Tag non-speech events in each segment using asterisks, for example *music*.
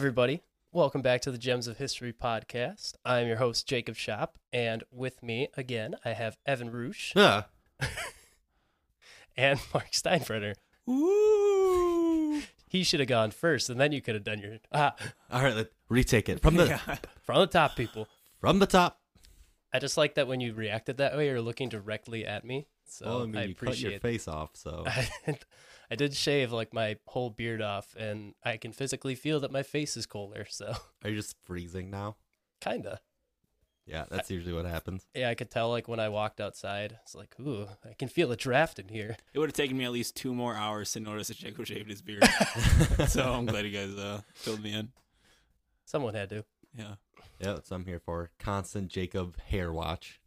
Everybody. Welcome back to the Gems of History podcast. I'm your host, Jacob Shop, and with me again, I have Evan Roosh Yeah. *laughs* and Mark Steinbrenner. Woo! *laughs* He should have gone first, and then you could have done your ah *laughs* All right, let retake it from the Yeah. from the top, people. from the top. I just like that when you reacted that way, you're looking directly at me. So well, I mean, I you cut your face off, so I, *laughs* I did shave like my whole beard off, and I can physically feel that my face is colder. So *laughs* are you just freezing now? kinda. Yeah, that's usually what happens. Yeah, I could tell like when I walked outside. It's like, ooh, I can feel a draft in here. It would have taken me at least two more hours to notice that Jacob shaved his beard. *laughs* so I'm glad you guys uh, filled me in. Someone had to. Yeah. Yeah, that's what I'm here for. Constant Jacob hair watch.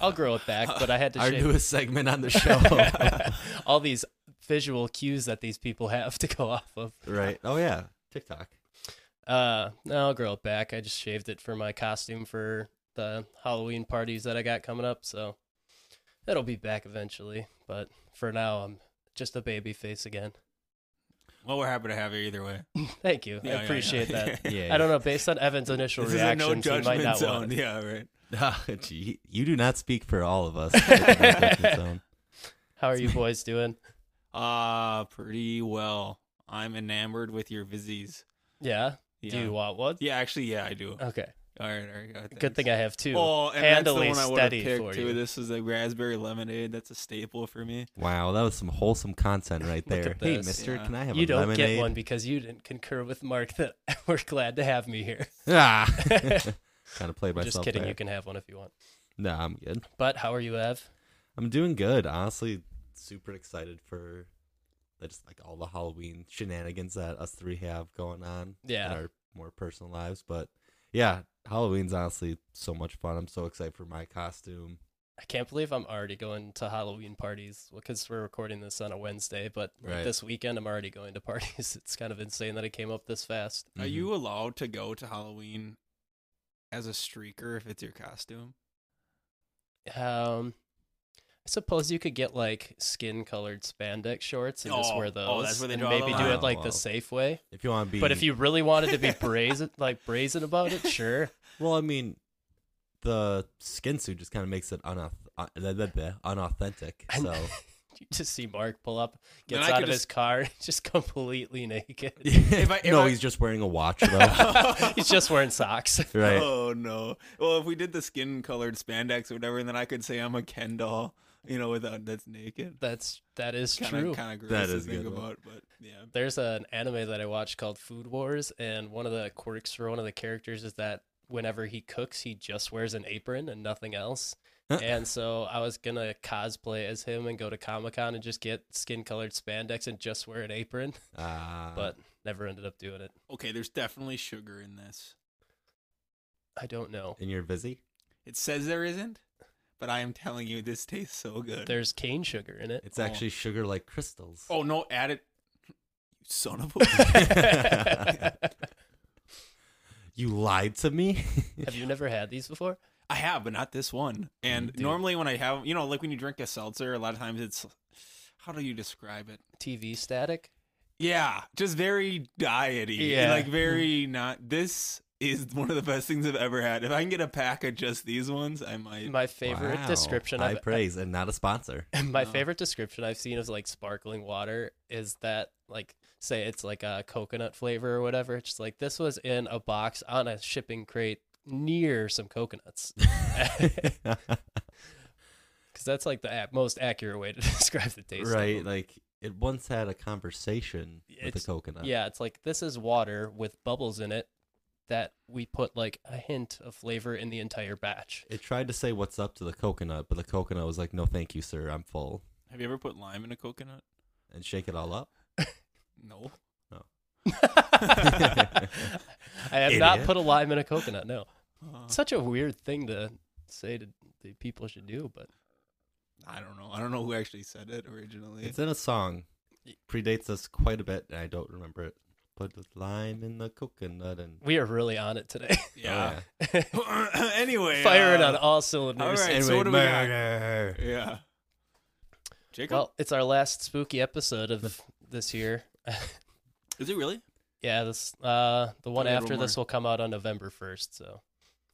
I'll grow it back, but I had to Our shave. newest segment on the *laughs* show. *laughs* All these visual cues that these people have to go off of. right. Oh yeah, TikTok. Uh, no, I'll grow it back. I just shaved it for my costume for the Halloween parties that I got coming up, so it'll be back eventually. But for now, I'm just a baby face again. Well, we're happy to have you either way. *laughs* Thank you. Yeah, I appreciate yeah. that. Yeah. I don't know. Based on Evan's initial This is no he might judgment not zone. want. it. Yeah, right. Know. *laughs* Gee, you do not speak for all of us. *laughs* How are you boys doing? *laughs* Uh, pretty well. I'm enamored with your Vizzies. Yeah. Yeah. Do you want one? Yeah, actually, yeah, I do. Okay. All right, all right. all right, Good thing I have two. Oh, and handily that's the one I would have steady picked for too. you. This is like raspberry lemonade. That's a staple for me. wow, that was some wholesome content right Look there. at Hey. Mister, Yeah. can I have a lemonade? you don't lemonade? get one because you didn't concur with Mark that we're glad to have me here. Ah, kind of played myself. Just kidding. there. You can have one if you want. No, I'm good. But how are you, Ev? I'm doing good. Honestly, super excited for just like all the Halloween shenanigans that us three have going on Yeah. in our more personal lives. But yeah, Halloween's honestly so much fun. I'm so excited for my costume. I can't believe I'm already going to Halloween parties because we're recording this on a Wednesday. But like, Right. this weekend, I'm already going to *laughs* parties. It's kind of insane that it came up this fast. Are Mhm. you allowed to go to Halloween as a streaker if it's your costume? Um, I suppose you could get like skin-colored spandex shorts and just Oh, wear those. oh, that's where they and draw the maybe do line. it like Oh, the wow. safe way. If you want to be, But if you really wanted to be brazen, *laughs* like brazen about it, sure. *laughs* well, I mean, the skin suit just kind of makes it unath- uh, blah, blah, blah, unauthentic. I know. So *laughs* *laughs* You just see Mark pull up, gets out could of his just- car, *laughs* just completely naked. *laughs* If I- if no, I- he's just wearing a watch though. He's just wearing socks. right. Oh no. Well, if we did the skin colored spandex or whatever, then I could say I'm a Ken doll, you know, without uh, that's naked. That's that is Kind true. of kind of gross That to think good one. about, but yeah. There's an anime that I watched called Food Wars, and one of the quirks for one of the characters is that whenever he cooks, he just wears an apron and nothing else. *laughs* and so I was gonna cosplay as him and go to Comic Con and just get skin colored spandex and just wear an apron, Uh, *laughs* but never ended up doing it. Okay, there's definitely sugar in this. I don't know. and you're busy. It says there isn't, but I am telling you, this tastes so good. There's cane sugar in it. It's Oh. actually sugar like crystals. oh no, add it. You son of a. *laughs* You lied to me. Have you never had these before? I have, but not this one. Mm, and Dude. normally when I have, you know, like when you drink a seltzer, a lot of times it's. How do you describe it? TV static. Yeah, just very diety. Yeah. Like very mm-hmm. not. This is one of the best things I've ever had. If I can get a pack of just these ones, I might. My favorite Wow. description High I've praise and not a sponsor. *laughs* my No. favorite description I've seen of like sparkling water is that like say it's like a coconut flavor or whatever. It's just like this was in a box on a shipping crate near some coconuts. *laughs* *laughs* Because that's like the most accurate way to *laughs* describe the taste. right, them. like it once had a conversation with It's- the coconut. yeah, it's like this is water with bubbles in it that we put like a hint of flavor in the entire batch. It tried to say what's up to the coconut, but the coconut was like, "No, thank you, sir. I'm full." Have you ever put lime in a coconut? And shake it all up. No. I have not put a lime in a coconut. No. Such a weird thing to say to the people should do, but I don't know. I don't know who actually said it originally. It's in a song. Predates us quite a bit, and I don't remember it. Put the lime in the coconut and we are really on it today. *laughs* yeah. Oh, *laughs* anyway, Firing uh, on all cylinders. all right. so Anyway, what do we got? murder. Yeah. Jacob, Well, it's our last spooky episode of this year. *laughs* is it really? Yeah, this uh the one after one this will come out on November first, so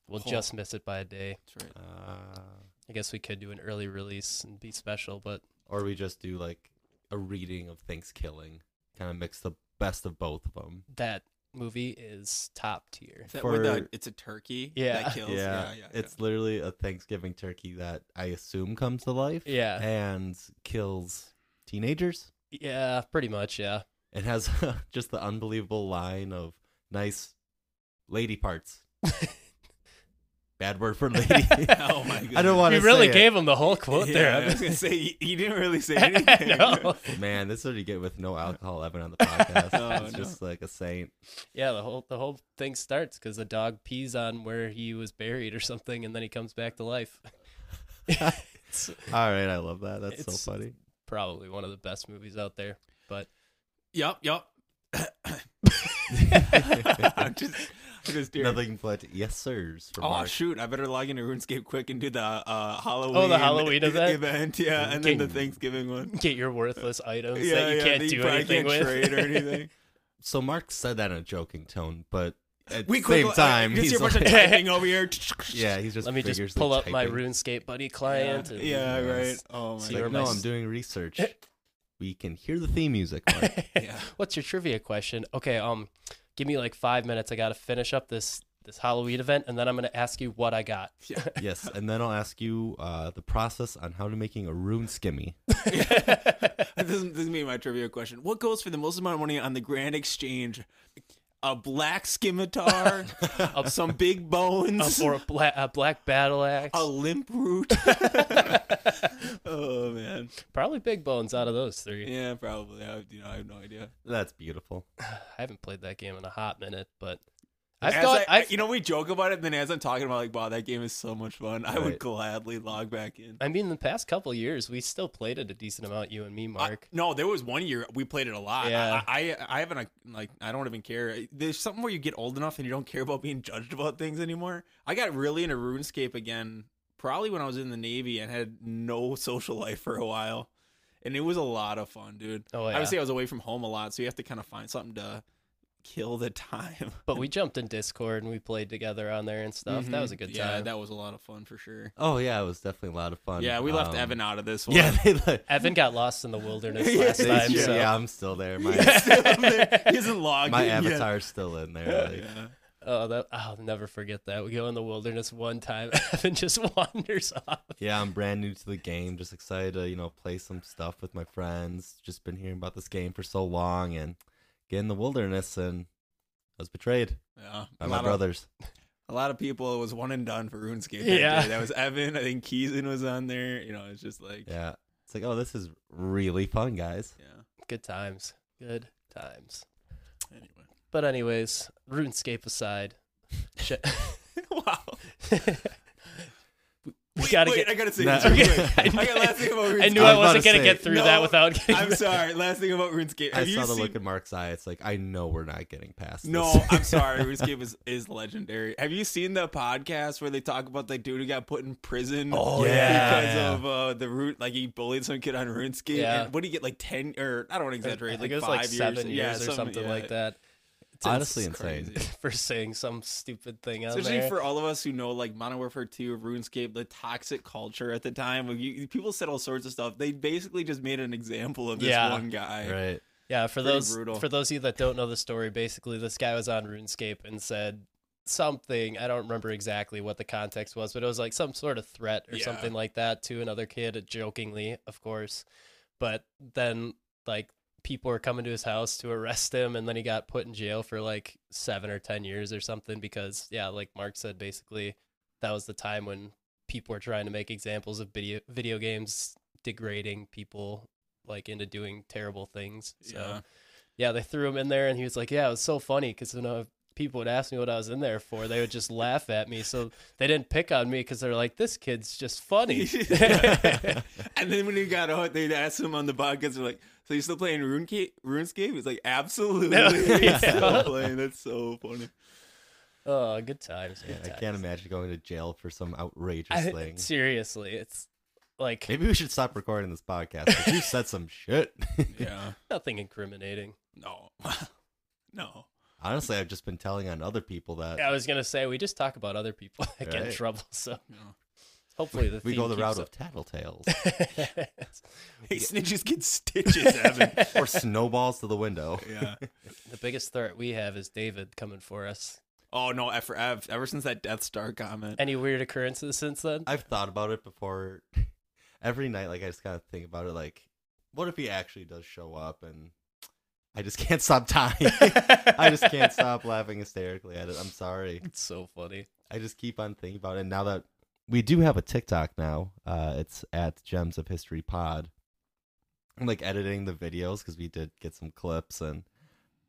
we'll Oh. just miss it by a day. That's right. Uh, I guess we could do an early release and be special, but or we just do like a reading of Thanksgiving, kind of mix the best of both of them. that movie is top tier. Is that where the For- it's a turkey Yeah. that kills? *laughs* Yeah, yeah, yeah. it's literally a Thanksgiving turkey that I assume comes to life Yeah. and kills teenagers. Yeah, pretty much, yeah. It has *laughs* just the unbelievable line of nice lady parts. *laughs* Bad word for lady. *laughs* Oh my I don't want We to really say it. gave him the whole quote yeah, there. I was gonna say he, he didn't really say anything. no. Man, this is what you get with no alcohol Evan on the podcast. Oh, it's no. just like a saint. Yeah, the whole the whole thing starts because the dog pees on where he was buried or something, and then he comes back to life. All right, I love that. That's It's- so funny. probably one of the best movies out there. But Yup, yup. *laughs* I'm just, I'm just here. Nothing but yes, sirs. From Oh Mark. shoot! I better log into RuneScape quick and do the uh, Halloween. Oh, the Halloween event? *laughs* event, yeah, and then the Thanksgiving one. get your worthless items Yeah, that you yeah, can't that do probably anything can't with. trade or anything. *laughs* So Mark said that in a joking tone, but at we the quick, same time, uh, he's see a bunch like, of typing over here. yeah, he's just Let me just vigorously pull up my typing. RuneScape buddy yeah, client. and- yeah, right. Oh my See Like, where god. no, my I'm s- doing research. We can hear the theme music. *laughs* *laughs* Yeah. What's your trivia question? Okay, um, give me like five minutes. I gotta finish up this this Halloween event, and then I'm gonna ask you what I got. Yeah. *laughs* yes, and then I'll ask you uh, the process on how to making a rune skimmy. this, is, this is me my trivia question. What goes for the most amount of money on the Grand Exchange? A black scimitar, of *laughs* some big bones, Uh, or a black, a black battle axe. a limpwurt root. *laughs* oh man, Probably big bones out of those three. yeah, probably. I, you know, I have no idea. That's beautiful. *sighs* I haven't played that game in a hot minute, but I've As got. I, you know, we joke about it, and then as I'm talking about, like, wow, that game is so much fun. I would gladly log back in. I mean, the past couple years, we still played it a decent amount. You and me, I- Mark. no, there was one year we played it a lot. Yeah. I, I, I haven't like I don't even care. There's something where you get old enough and you don't care about being judged about things anymore. I got really into RuneScape again, probably when I was in the Navy and had no social life for a while, and it was a lot of fun, dude. oh yeah. Obviously, I was away from home a lot, so you have to kind of find something to kill the time. *laughs* but we jumped in Discord and we played together on there and stuff. That was a Mhm. good Yeah, time. that was a lot of fun for sure. Oh yeah, it was definitely a lot of fun. Yeah, we left Um, Evan out of this *laughs* one. Yeah, they like. *laughs* Evan got lost in the wilderness Yeah, last they time. yeah, So. yeah, I'm still there. My He's still there. He hasn't logged my in yet. avatar's still in there. like- Yeah. Oh, that I'll never forget that. We go in the wilderness one time. Evan just wanders off. Yeah, I'm brand new to the game. Just excited to, you know, play some stuff with my friends. Just been hearing about this game for so long and get in the wilderness and I was betrayed Yeah, by my lot of- brothers. a lot of people it was one and done for RuneScape. That Yeah. day. that was Evan. I think Keeson was on there. You know, it's just like yeah. Yeah. It's like, oh, this is really fun, guys. Yeah, good times. Good times. Anyway, But anyways, RuneScape aside, *laughs* wow. *laughs* we Wait, gotta wait, get. I gotta say Nah. this real quick. *laughs* I I got last thing about RuneScape. I knew I I, was about wasn't gonna say- get through No, that without getting. I'm sorry. Last thing about RuneScape. I Have you saw the seen? look in Mark's eye. It's like, I know we're not getting past No, this. I'm sorry. *laughs* RuneScape is, is legendary. Have you seen the podcast where they talk about the dude who got put in prison? Oh, yeah. because Yeah. of uh, the root, like he bullied some kid on RuneScape. Yeah. And what did he get? Like ten or I don't want to I exaggerate. think Like it was five like years, seven yeah, years or something yeah. like that. It's Honestly insane. *laughs* for saying some stupid thing on Especially there. for all of us who know like Modern Warfare 2, RuneScape, the toxic culture at the time. You, people said all sorts of stuff. They basically just made an example of this Yeah. one guy. Right. yeah, for pretty those brutal. for those of you that don't know the story, basically this guy was on RuneScape and said something. I don't remember exactly what the context was, but it was like some sort of threat or Yeah. something like that to another kid, jokingly, of course. But then like people were coming to his house to arrest him and then he got put in jail for like 7 or 10 years or something because yeah, like Mark said basically that was the time when people were trying to make examples of video video games degrading people like into doing terrible things. So Yeah. yeah, they threw him in there, and he was like, "Yeah, it was so funny because you know people would ask me what I was in there for, they would just laugh at me. So they didn't pick on me because they're like, this kid's just funny." *laughs* and then when he got *laughs* out, they'd ask him on the podcast, they're like, So you're still playing RuneScape? RuneScape? He's like, Absolutely. Yeah. still playing. That's so funny. oh, good times. Yeah, Good I can't imagine going to jail for some outrageous I- thing. *laughs* seriously, it's like Maybe we should stop recording this podcast. 'cause you said some shit. *laughs* Yeah. nothing incriminating. No. *laughs* no. Honestly, I've just been telling on other people that Yeah, I was gonna say we just talk about other people that get in trouble, so Yeah. Hopefully the *laughs* we theme go the keeps route up. of tattletales *laughs* Hey, snitches get stitches, *laughs* Evan. or snowballs to the window. yeah. the biggest threat we have is David coming for us. Oh no, ever, ever, ever since that Death Star comment. Any weird occurrences since then? I've thought about it before. Every night, like I just kind of think about it. Like, what if he actually does show up and I just can't stop dying? I just can't stop laughing hysterically at it. I'm sorry. It's so funny. I just keep on thinking about it. And now that we do have a TikTok now, uh, it's at Gems of History Pod. I'm like editing the videos because we did get some clips, and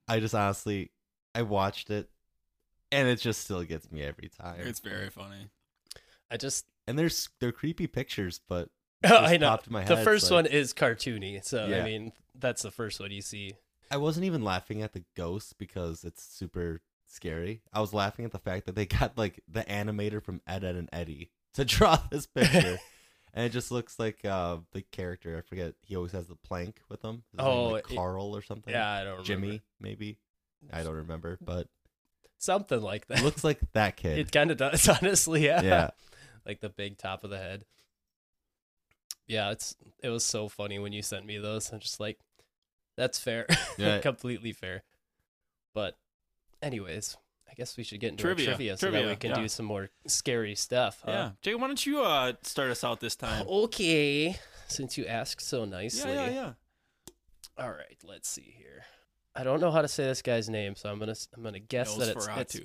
I just honestly, I watched it, and it just still gets me every time. It's very funny. I just and there's they're creepy pictures, but *laughs* I know popped in my the first it's like- one is cartoony, so I mean that's the first one you see. I wasn't even laughing at the ghost because it's super scary. I was laughing at the fact that they got like the animator from Ed, Edd n Eddy to draw this *laughs* picture. and it just looks like uh the character, I forget, he always has the plank with him. His name, Oh, like it- Carl or something. Yeah, I don't remember. Jimmy, maybe. I don't remember, but something like that. looks like that kid. it kind of does, *laughs* honestly. Yeah, yeah. like the big top of the head. Yeah, it's it was so funny when you sent me those. I'm just like, that's fair, *laughs* Yeah. completely fair. But, anyways, I guess we should get into Trivia. trivia so that we can yeah. do some more scary stuff. huh? Yeah, Jay, why don't you uh start us out this time? Okay, since you asked so nicely. yeah, yeah, yeah. All right, let's see here. I don't know how to say this guy's name, so I'm gonna I'm gonna guess that it's it's,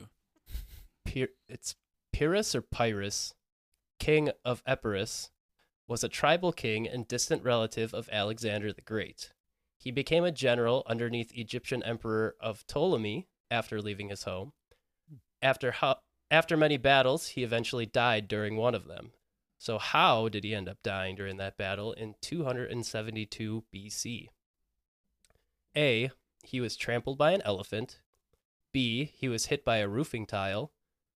Nosferatu. It's Pyrrhus or Pyrrhus, king of Epirus, was a tribal king and distant relative of Alexander the Great. He became a general underneath Egyptian emperor of Ptolemy after leaving his home. After ho- after many battles, he eventually died during one of them. So how did he end up dying during that battle in 272 BC? A. He was trampled by an elephant. B. He was hit by a roofing tile.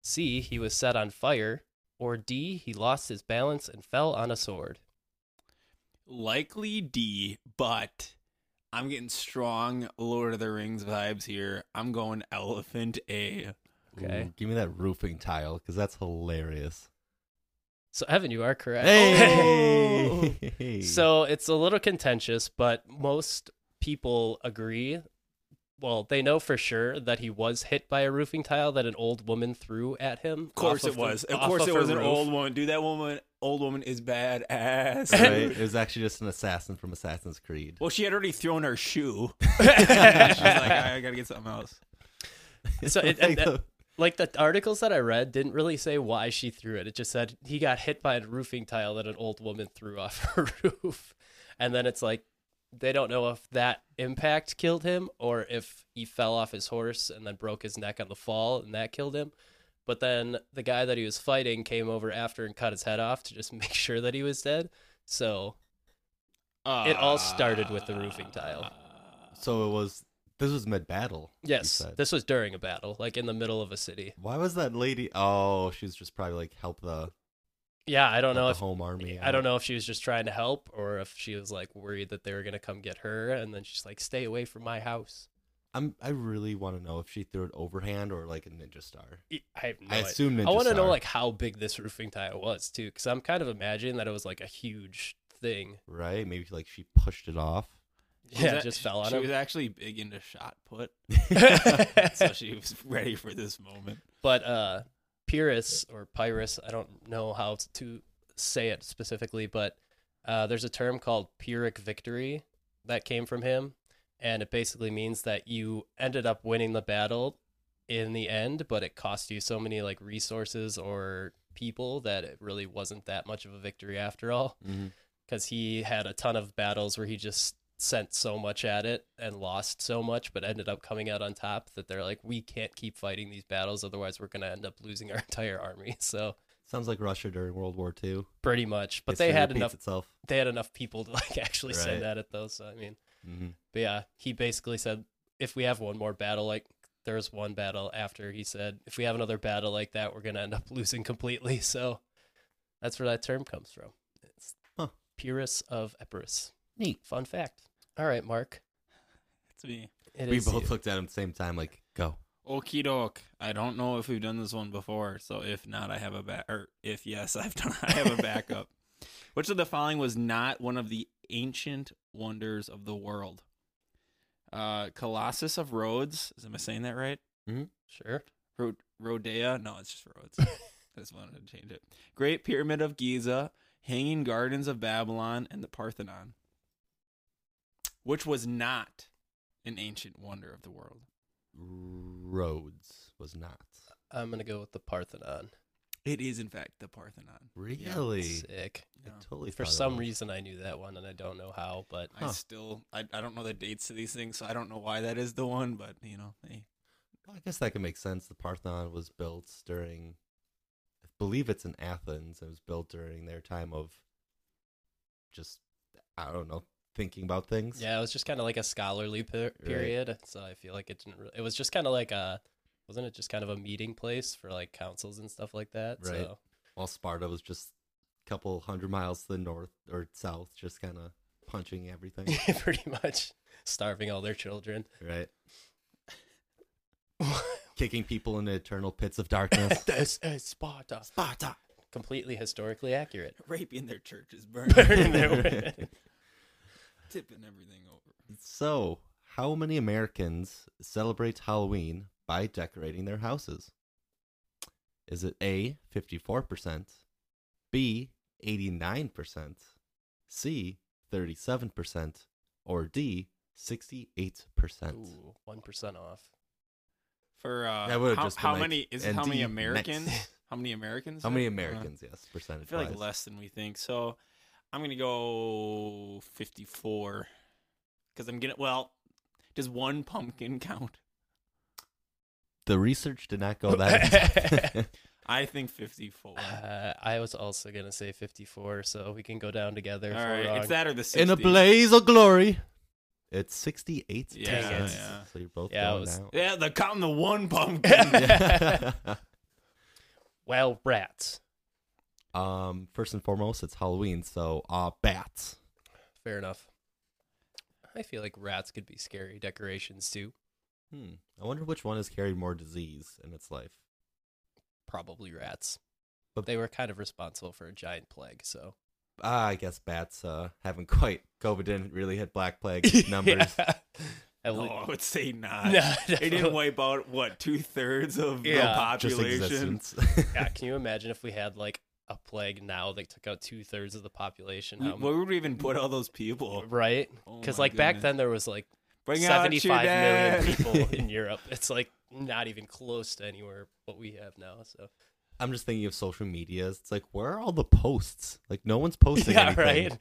C. He was set on fire. Or D. He lost his balance and fell on a sword. Likely D, but I'm getting strong Lord of the Rings vibes here. I'm going Elephant A. Okay. Ooh, give me that roofing tile because that's hilarious. So, Evan, you are correct. Hey! *laughs* so, it's a little contentious, but most people agree. Well, they know for sure that he was hit by a roofing tile that an old woman threw at him. Of course off it the- was. Of off course it her was an roof. old woman. Dude, that woman, old woman is badass. right? *laughs* It was actually just an assassin from Assassin's Creed. Well, she had already thrown her shoe. *laughs* She's like, I, I gotta get something else. So it- Like and- the- like the articles that I read didn't really say why she threw it. It just said he got hit by a roofing tile that an old woman threw *laughs* off her roof. And then it's like they don't know if that impact killed him or if he fell off his horse and then broke his neck on the fall and that killed him. But then the guy that he was fighting came over after and cut his head off to just *laughs* make sure that he was dead. So It all started with the roofing tile. so it was. This was mid battle. yes, this was during a battle, like in the middle of a city. Why was that lady? Oh, she was just probably like help the, Yeah, I don't know the if home army. I don't know if she was just trying to help or if she was like worried that they were gonna come get her, and then she's like, "Stay away from my house." I'm. I really want to know if she threw it overhand or like a ninja star. I have no I idea. assume ninja I want to know like how big this roofing tile was too, because I'm kind of imagining that it was like a huge thing. right. Maybe like she pushed it off. She Yeah, was just fell on She was actually big into shot put, *laughs* *laughs* so she was ready for this moment. but uh, Pyrrhus or Pyrrhus, I don't know how to say it specifically, but uh, there's a term called Pyrrhic victory that came from him, and it basically means that you ended up winning the battle in the end, but it cost you so many like resources or people that it really wasn't that much of a victory after all. Because he had a ton of battles where he just sent so much at it and lost so much, but ended up coming out on top. That they're like, we can't keep fighting these battles, otherwise we're gonna end up losing our *laughs* entire army. So Sounds like Russia during World War II. pretty much, but History they had enough. Itself. They had enough people to like actually send Right. at it though. So I mean, hmm but yeah, he basically said if we have one more battle, like there was one battle after he said if we have another battle like that, we're gonna end up *laughs* losing completely. So that's where that term comes from. It's Huh. Pyrrhus of Epirus. Neat. Fun fact. All right, Mark. It's me. It We is both you. looked at him at the same time, like, go. Okie doke. I don't know if we've done this one before, so if not, I have a back. Or if yes, *laughs* I've done. I have a backup. *laughs* Which of the following was not one of the ancient wonders of the world? Uh, Colossus of Rhodes. Am I saying that right? Sure. Ro- Rodea? No, it's just Rhodes. *laughs* I just wanted to change it. Great Pyramid of Giza, Hanging Gardens of Babylon, and the Parthenon. Which was not an ancient wonder of the world. Rhodes was not. I'm gonna go with the Parthenon. It is, in fact, the Parthenon. Really? Sick. I Yeah. totally For some was. reason, I knew that one, and I don't know how. But I still, I, I don't know the dates to these things, so I don't know why that is the one, but, you know, hey. Well, I guess that could make sense. The Parthenon was built during, I believe it's in Athens. It was built during their time of just, I don't know, thinking about things. yeah, it was just kind of like a scholarly per- period. So I feel like it didn't. Really, it was just kind of like a, wasn't it just kind of a meeting place for like councils and stuff like that? Right. So While Sparta was just a couple hundred miles to the north or south, just kind of punching everything. *laughs* pretty much starving all their children. right? *laughs* Kicking people into eternal pits of *laughs* darkness. this is Sparta. Sparta. Completely historically accurate. Raping their churches, burning, Burning their way. Tipping everything over. So, how many Americans celebrate Halloween by decorating their houses? Is it A, 54%, B, 89%, C, 37%, or D, 68%? Ooh, one percent off. For, uh, That would've how, just been how like, many, is it and how many Americans? next. *laughs* How many Americans? How many Uh, Americans, yes, percentage? I percentage feel like less than we think. So I'm gonna go 54 because I'm gonna. Well, does one pumpkin *laughs* count? The research did not go that *laughs* I think 54. Uh, I was also gonna say fifty-four, so we can go down together. All if we're right, wrong. it's that or the 60. In a blaze of glory. It's 68 Yeah, yeah. So you're both Yeah, going was- out. Yeah, they're counting the one *laughs* pumpkin. Well, rats. Um, first and foremost, it's Halloween, so uh, bats. Fair enough. I feel like rats could be scary decorations too. Hmm. I wonder which one has carried more disease in its life. Probably rats. But- But they were kind of responsible for a giant plague, so Ah, I guess bats uh, haven't quite. COVID didn't really hit Black Plague *laughs* numbers. Yeah. At no, lea- I would say *laughs* not. No, They didn't wipe out what two thirds of the Yeah. Just population. existence. Yeah, *laughs* can you imagine if we had like a plague now that took out two thirds of the population? We- How Where would we even put all those people? right? Oh Because my like back goodness. then there was like Bring out your 75 million dad. people *laughs* in Europe. It's like not even close to anywhere what we have now. So I'm just thinking of social media. It's like, where are all the posts? Like, no one's posting *laughs* yeah, anything. right.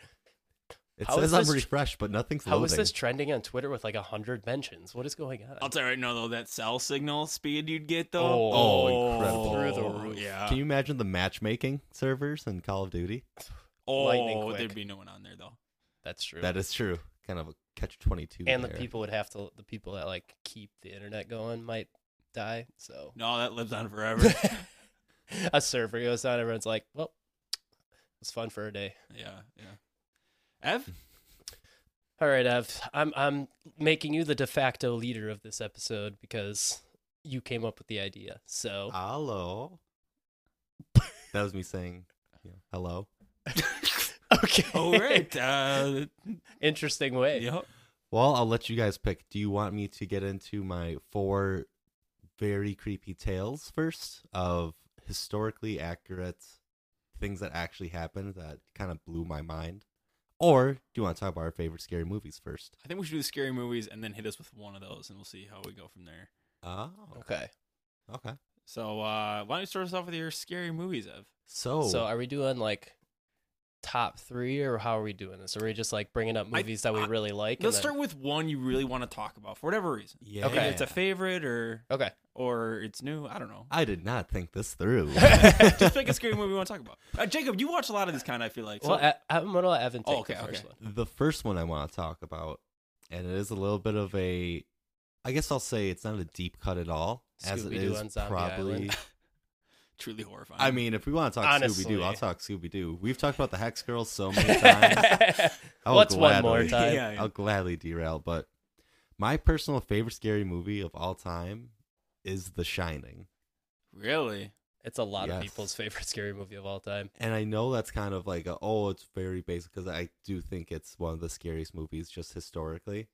It How says is I'm this tr- refreshed, but nothing's How loading. is this trending on Twitter with like a hundred mentions? What is going on? I'll tell you right now though, that cell signal speed you'd get though. Oh, Oh, oh incredible. Through the roof. Yeah. Can you imagine the matchmaking servers in Call of Duty? *sighs* Oh, lightning oh, quick. there'd be no one on there though. That's true. That is true. Kind of a catch 22. and the people would have to the people that like keep the internet going might die. So No, that lives on forever. *laughs* a server goes down, everyone's like, "Well, it's fun for a day." yeah, yeah. Ev, All right, Ev, I'm I'm making you the de facto leader of this episode because you came up with the idea. So Hello. that was me saying, you know, hello. *laughs* okay, all right. Uh, interesting way. yep. Well, I'll let you guys pick. Do you want me to get into my four very creepy tales first of historically accurate things that actually happened that kind of blew my mind? Or do you want to talk about our favorite scary movies first? I think we should do the scary movies and then hit us with one of those, and we'll see how we go from there. Oh, Okay. okay. So, uh, why don't you start us off with your scary movies, Ev? So, So are we doing like top three, or how are we doing this? Are we just like bringing up I- movies that we I- really like? Let's then- start with one you really want to talk about for whatever reason. yeah. Okay. It's a favorite or Okay. or it's new. I don't know. I did not think this through. *laughs* Just pick a scary movie we want to talk about. Uh, Jacob, you watch a lot of this kind. I feel like. So, Well, I, I'm gonna let Evan take Oh, okay, the first okay. one. the first one I want to talk about, and it is a little bit of a, I guess I'll say it's not a deep cut at all, as it Scooby-Doo is on Zombie probably. Island. truly horrifying. I mean, if we want to talk Scooby Honestly. Doo, I'll talk Scooby Doo. We've talked about the Hex Girls so many *laughs* times. I'll What's one more gladly- time? Yeah, *laughs* yeah. I'll gladly derail, but my personal favorite scary movie of all time is The Shining. Really? It's a lot Yes. of people's favorite scary movie of all time. And I know that's kind of like a, oh, it's very basic because I do think it's one of the scariest movies just historically.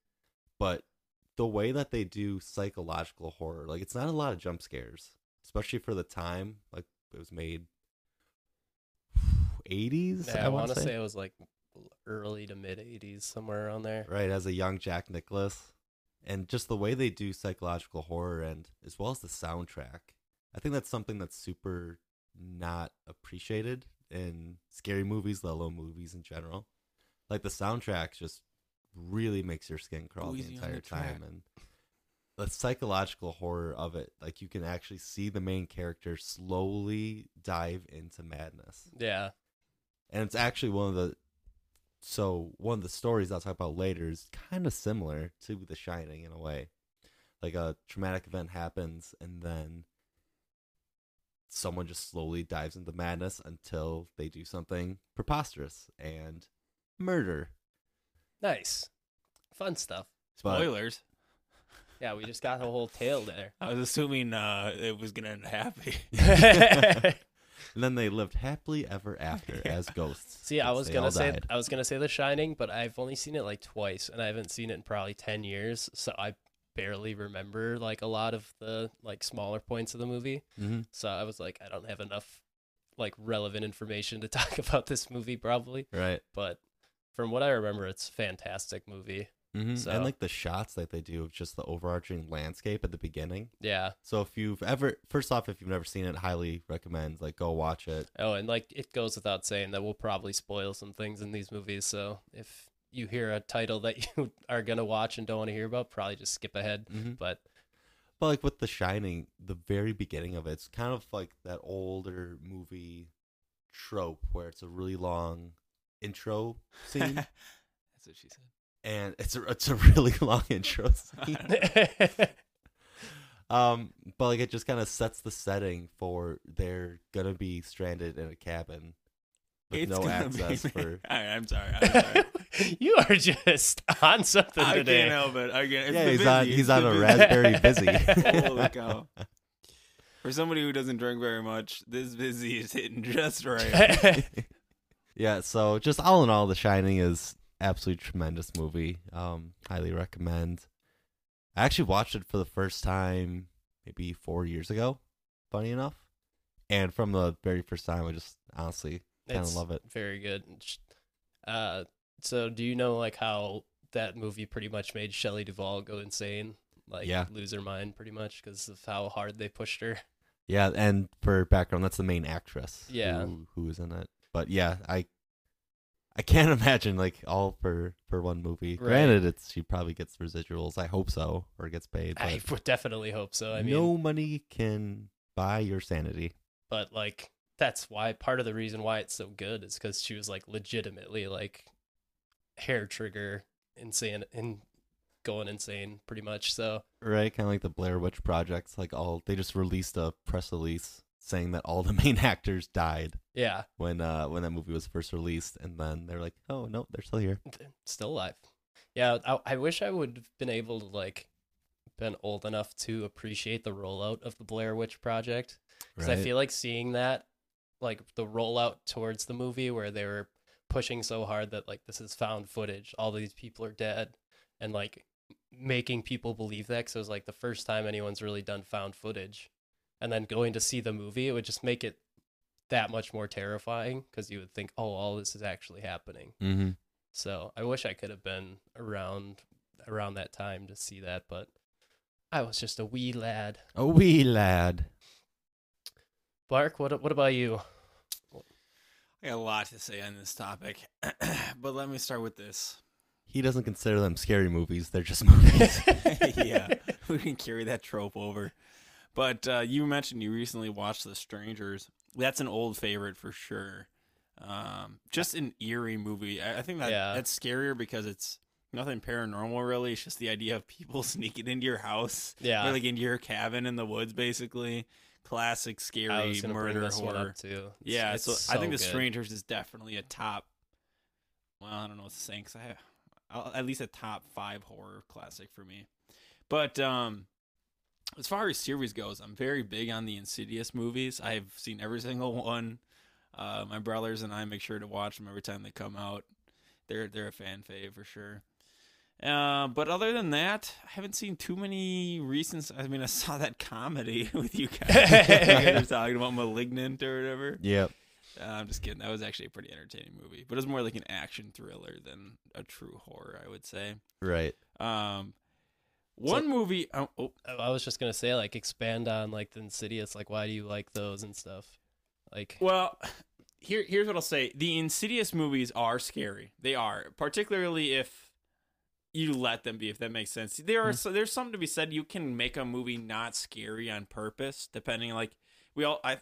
But the way that they do psychological horror, like it's not a lot of jump scares, especially for the time. Like it was made 80s. Yeah, I, I want want to say it was like early to mid 80s, somewhere around there. right as a young Jack Nicholson, and just the way they do psychological horror and as well as the soundtrack. I think that's something that's super not appreciated in scary movies, let alone movies in general. Like the soundtrack just really makes your skin crawl Easy the entire the time, and the psychological horror of it, like you can actually see the main character slowly dive into madness Yeah. and it's actually one of the so one of the stories I'll talk about later is kind of similar to The Shining in a way. Like a traumatic event happens and then someone just slowly dives into madness until they do something preposterous and murder. Nice. Fun stuff. But Spoilers. Yeah, we just got a whole tale there. I was assuming uh, it was gonna end happy. *laughs* and then they lived happily ever after *laughs* as ghosts. See, I was gonna say died. I was gonna say The Shining, but I've only seen it like twice, and I haven't seen it in probably ten years, so I barely remember like a lot of the like smaller points of the movie. Mhm. So I was like, I don't have enough like relevant information to *laughs* talk about this movie probably, right. but from what I remember, it's a fantastic movie. Hmm So- And like the shots that they do of just the overarching landscape at the beginning. Yeah. So if you've ever, first off, if you've never seen it, highly recommend like go watch it. Oh, and like it goes without saying that we'll probably spoil some things in these movies. So if you hear a title that *laughs* you are gonna watch and don't want to hear about, probably just skip ahead. Mm-hmm. But But like with The Shining, the very beginning of it, it's kind of like that older movie trope where it's a really long intro *laughs* scene, That's what she said. And it's a it's a *laughs* really long intro scene. *laughs* Um, but like it just kind of sets the setting for they're gonna be stranded in a cabin with no access be- for. *laughs* I, I'm sorry. I'm sorry. you are just on something I today. can't help it. I can't. It's yeah, he's on he's It's on a Vizzy. raspberry Vizzy. Holy cow. For somebody who doesn't drink very much, this Vizzy is hitting just right. yeah, so just all in all, The Shining is absolutely tremendous movie. Um, highly recommend. I actually watched it for the first time maybe four years ago. Funny enough, and from the very first time, I just honestly kind of love it. Very good. Uh, so do you know like how that movie pretty much made Shelley Duvall go insane? Like Yeah. lose her mind pretty much because of how hard they pushed her. Yeah, and for background, that's the main actress. Yeah. who, who is in it. But yeah, I I can't *laughs* imagine like all for for one movie. Right. Granted, it's she probably gets residuals. I hope so, or gets paid. I would definitely hope so. I mean, no money can buy your sanity. but like that's why part of the reason why it's so good is because she was like legitimately like hair trigger insane and going insane pretty much. So Right, kind of like the Blair Witch Projects. Like all they just released a press release saying that all the *laughs* main actors died yeah, when uh when that movie was first released, and then they're like, oh no, they're still here. still alive. Yeah, I, I wish I would have been able to like been old enough to appreciate the rollout of the Blair Witch Project because I feel like seeing that like the rollout towards the movie where they were pushing so hard that like this is found footage, all these people are dead, and like making people believe that because it was like the first time anyone's really done found footage, and then going to see the movie, it would just make it that much more terrifying because you would think, oh, all this is actually happening. mm-hmm. So I wish I could have been around around that time to see that, but I was just a wee lad. A wee lad. Bark, what what about you? I got a lot to say on this topic, *clears throat* but let me start with this. He doesn't consider them scary movies; they're just movies. *laughs* yeah, we can carry that trope over. But uh, you mentioned you recently watched The Strangers. That's an old favorite for sure. Um, just an eerie movie. I, I think that Yeah. that's scarier because it's nothing paranormal really. It's just the idea of people *laughs* sneaking into your house, Yeah, or like into your cabin in the woods, basically. Classic scary was gonna bring murder horror. too. It's- Yeah, it's so, I think The. Strangers is definitely a top. Well, I don't know what to say because I have I'll- at least a top five horror classic for me. But um, as far as series goes, I'm very big on the Insidious movies. I've seen every single one. Uh, my brothers and I make sure to watch them every time they come out. They're they're a fan fave for sure. Uh, but other than that, I haven't seen too many recent. I mean, I *laughs* saw that comedy *laughs* with you guys. you were talking about *Malignant* or whatever. Yep. Uh, I'm just kidding. That was actually a pretty entertaining movie, but it was more like an action thriller than a true horror, I would say. Right. Um, one movie. Oh, oh, I was just gonna say like expand on like the Insidious. Like, why do you like those and stuff? Like, well, here here's what I'll say. The Insidious movies are scary. They are, particularly if you let them be. If that makes sense. There are so, there's something to be said. You can make a movie not scary on purpose, depending. Like we all, I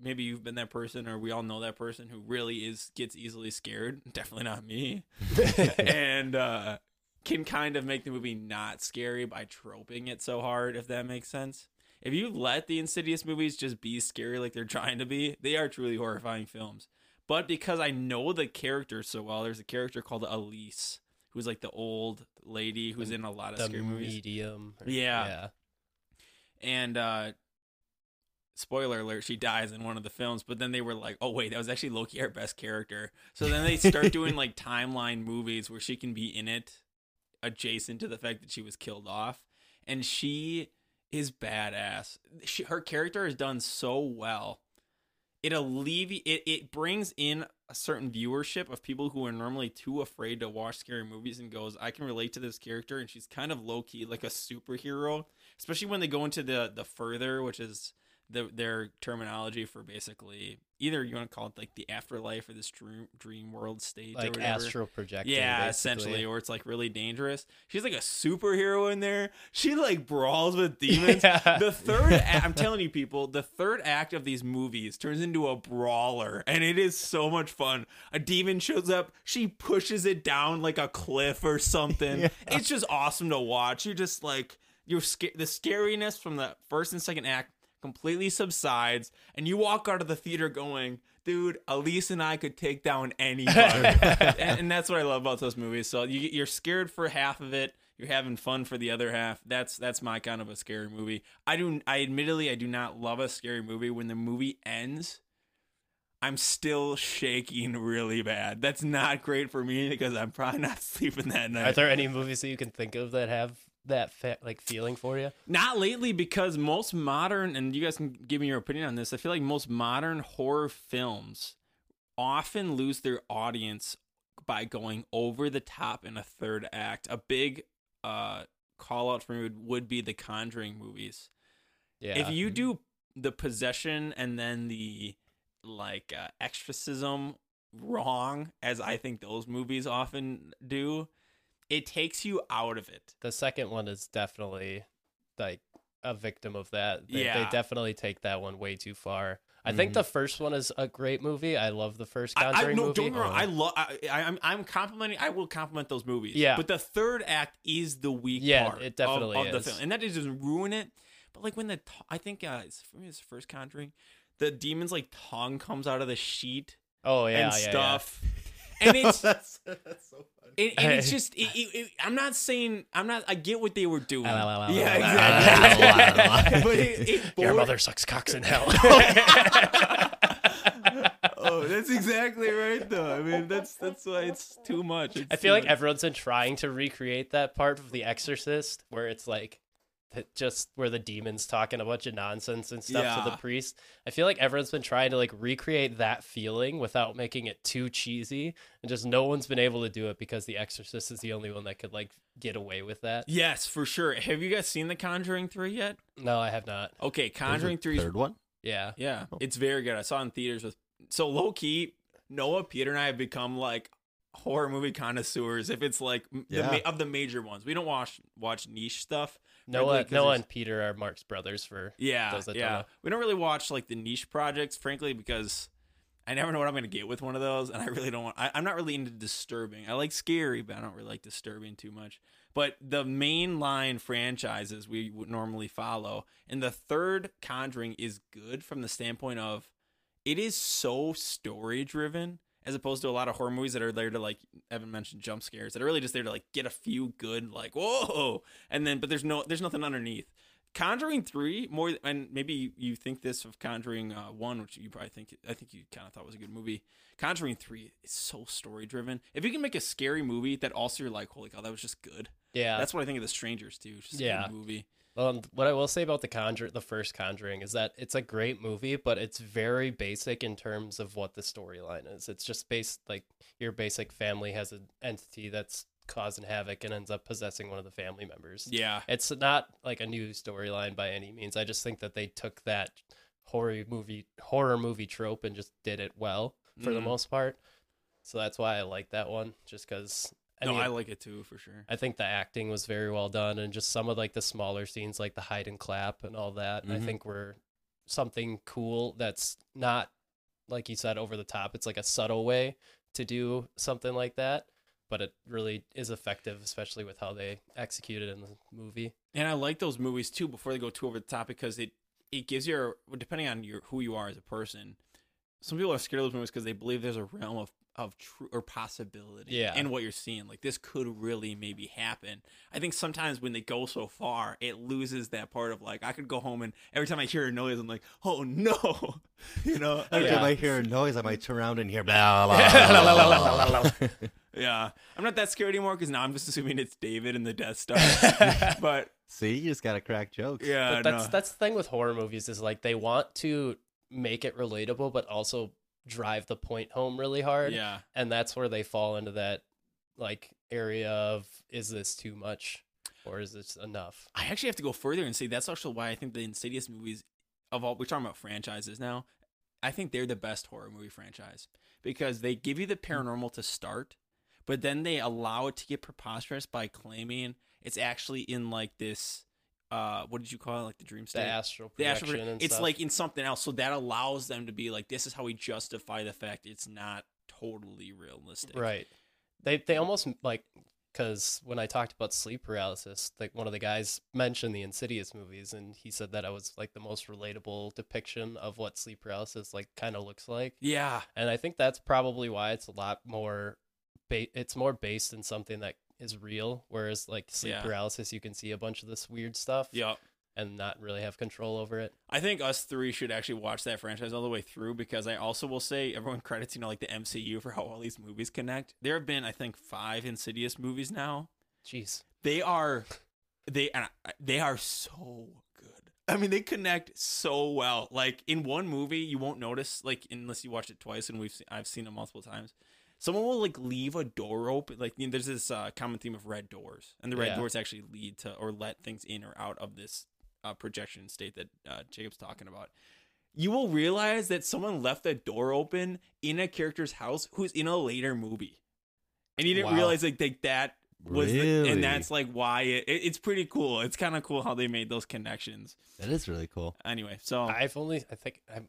maybe you've been that person, or we all know that person who really is gets easily scared. *laughs* Definitely not me. *laughs* and uh, can kind of make the movie not scary by troping it so hard, if that makes sense. If you let the Insidious movies just be scary like they're trying to be, they are truly horrifying films. But because I know the characters so well, there's a character called Elise, who's like the old lady who's in a lot of the scary movies. medium. Yeah. yeah. And uh spoiler alert, she dies in one of the films, but then they were like, Oh wait, that was actually low key our best character. So then they start doing *laughs* like timeline movies where she can be in it adjacent to the fact that she was killed off. And she is badass. She, her character is done so well. It alleviates it, it brings in a certain viewership of people who are normally too afraid to watch scary movies and goes, I can relate to this character and she's kind of low key like a superhero especially when they go into the the further, which is the their terminology for basically either you want to call it like the afterlife or this dream dream world state, or Like whatever. astral projecting. Yeah, basically. essentially, or it's like really dangerous. She's like a superhero in there. She like brawls with *laughs* demons. Yeah. The third, act, I'm *laughs* telling you, people, the third act of these movies turns into a brawler, and it is so much fun. A demon shows up, she pushes it down like a cliff or something. *laughs* Yeah. It's just awesome to watch. You're just like you're sca- the scariness from the first and second act completely subsides, and you walk out of the theater going. Dude, Elise and I could take down anybody, *laughs* and, and that's what I love about those movies. So you, you're scared for half of it, you're having fun for the other half. That's that's my kind of a scary movie. I do I admittedly I do not love a scary movie when the movie ends. I'm still shaking really bad. That's not great for me because I'm probably not *laughs* sleeping that night. Are there any movies that you can think of that have that fa- like feeling for you? Not lately because most modern and you guys can give me your opinion on this. I feel like most modern horror films often lose their audience by going over the top in a third act. A big uh call out for me would, would be the Conjuring movies. Yeah. If you do the possession and then the like uh, exorcism wrong as I think those movies often do, it takes you out of it. the second one is definitely like a victim of that. They, Yeah. they definitely take that one way too far. I think Mhm. the first one is a great movie. I love the first I, I Conjuring no, movie. don't get me wrong. I love. I, I, I'm I'm complimenting. I will compliment those movies. Yeah. But the third act is the weak Yeah, part. it definitely of, of the is. film, and that doesn't ruin it. But like when the t- I think uh, it's, for me it's first Conjuring, the demon's like tongue comes out of the sheet oh yeah, and yeah, yeah. Stuff, and it's that's, *laughs* that's so funny. it, and it's just it, it, it- I'm not saying I'm not I get what they were doing. La, la, la, la, yeah, la, la, exactly. la, la, la. *laughs* but it, it Your mother sucks cocks in hell. *laughs* oh, that's exactly right though. I mean, that's that's why it's too much. It's I feel like much. everyone's been trying to recreate that part of The Exorcist, where it's like th- just where the demons talking a bunch of nonsense and stuff to the priest. I feel like everyone's been trying to like recreate that feeling without making it too cheesy, and just no one's been able to do it because The Exorcist is the only one that could like get away with that. Yes, for sure. Have you guys seen The Conjuring 3 yet? No, I have not. Okay, Conjuring Three, third one. Yeah. yeah, Oh. it's very good. I saw it in theaters with so low key. Noah, Peter, and I have become like horror movie connoisseurs. If it's like m- the of the major ones, we don't watch watch niche stuff. Noah, Really, 'cause Noah there's- and Peter are Mark's brothers for Yeah, Those that don't yeah. know. We don't really watch like the niche projects, frankly, because I never know what I'm gonna get with one of those, and I really don't want. I, I'm not really into disturbing. I like scary, but I don't really like disturbing too much. But the main line franchises we would normally follow, and the third Conjuring is good from the standpoint of it is so story driven. As opposed to a lot of horror movies that are there to like Evan mentioned jump scares that are really just there to like get a few good like whoa and then but there's no there's nothing underneath Conjuring three more, and maybe you, think this of Conjuring uh, one, which you probably think I think you kind of thought was a good movie. Conjuring three is so story driven. If you can make a scary movie that also you're like, holy cow, that was just good. Yeah, That's what I think of The Strangers too. Just a Yeah. movie. Um, what I will say about the Conjure, the first Conjuring, is that it's a great movie, but it's very basic in terms of what the storyline is. It's just based like your basic family has an entity that's causing havoc and ends up possessing one of the family members. Yeah, It's not like a new storyline by any means. I just think that they took that horror movie horror movie trope and just did it well for the Mhm. most part. So that's why I like that one, just because. I no, mean, I like it too for sure. I think the acting was very well done, and just some of like the smaller scenes, like the hide and clap and all that, I Mhm. think were something cool. That's not like you said over the top. It's like a subtle way to do something like that, but it really is effective, especially with how they execute it in the movie. And I like those movies too before they go too over the top because it it gives you a, depending on your who you are as a person. Some people are scared of those movies because they believe there's a realm of of true or possibility Yeah. in what you're seeing. Like this could really maybe happen. I think sometimes when they go so far, it loses that part of like I could go home and every time I hear a noise, I'm like, oh no, *laughs* you know. Every Yeah. time I hear a noise, I might turn around and hear *laughs* blah, blah, blah, blah, blah, blah. *laughs* Yeah, I'm not that scared anymore because now I'm just assuming it's David and the Death Star. but See, you just gotta crack jokes. yeah, but that's no. that's the thing with horror movies is like they want to make it relatable, but also drive the point home really hard. yeah. and that's where they fall into that like area of is this too much or is this enough I actually have to go further and say that's actually why I think the Insidious movies of all we're talking about franchises now. I think they're the best horror movie franchise because they give you the hmm. paranormal to start, but then they allow it to get preposterous by claiming it's actually in like this uh what did you call it? Like the dream the state? astral the projection astral and it's stuff. like in something else. So that allows them to be like this is how we justify the fact it's not totally realistic. Right. They they almost like because when i talked about sleep paralysis like one of the guys mentioned the insidious movies and he said that i was like the most relatable depiction of what sleep paralysis like kind of looks like. Yeah. And i think that's probably why it's a lot more ba- it's more based in something that is real whereas like sleep Yeah. paralysis you can see a bunch of this weird stuff yeah and not really have control over it I think us three should actually watch that franchise all the way through because I also will say everyone *laughs* credits you know like the MCU for how all these movies connect. There have been I think five Insidious movies now. jeez They are they and they are so good. I mean they connect so well. Like in one movie you won't notice like unless you watch it twice and we've seen, I've seen it multiple times. Someone will like leave a door open. Like you know, there's this uh, common theme of red doors, and the red Yeah. doors actually lead to or let things in or out of this uh, projection state that uh, Jacob's talking about. You will realize that someone left a door open in a character's house who's in a later movie, and you didn't Wow. realize like, like that was, the, and that's like why it, it- it's pretty cool. It's kind of cool how they made those connections. That is really cool. Anyway, so i've only i think i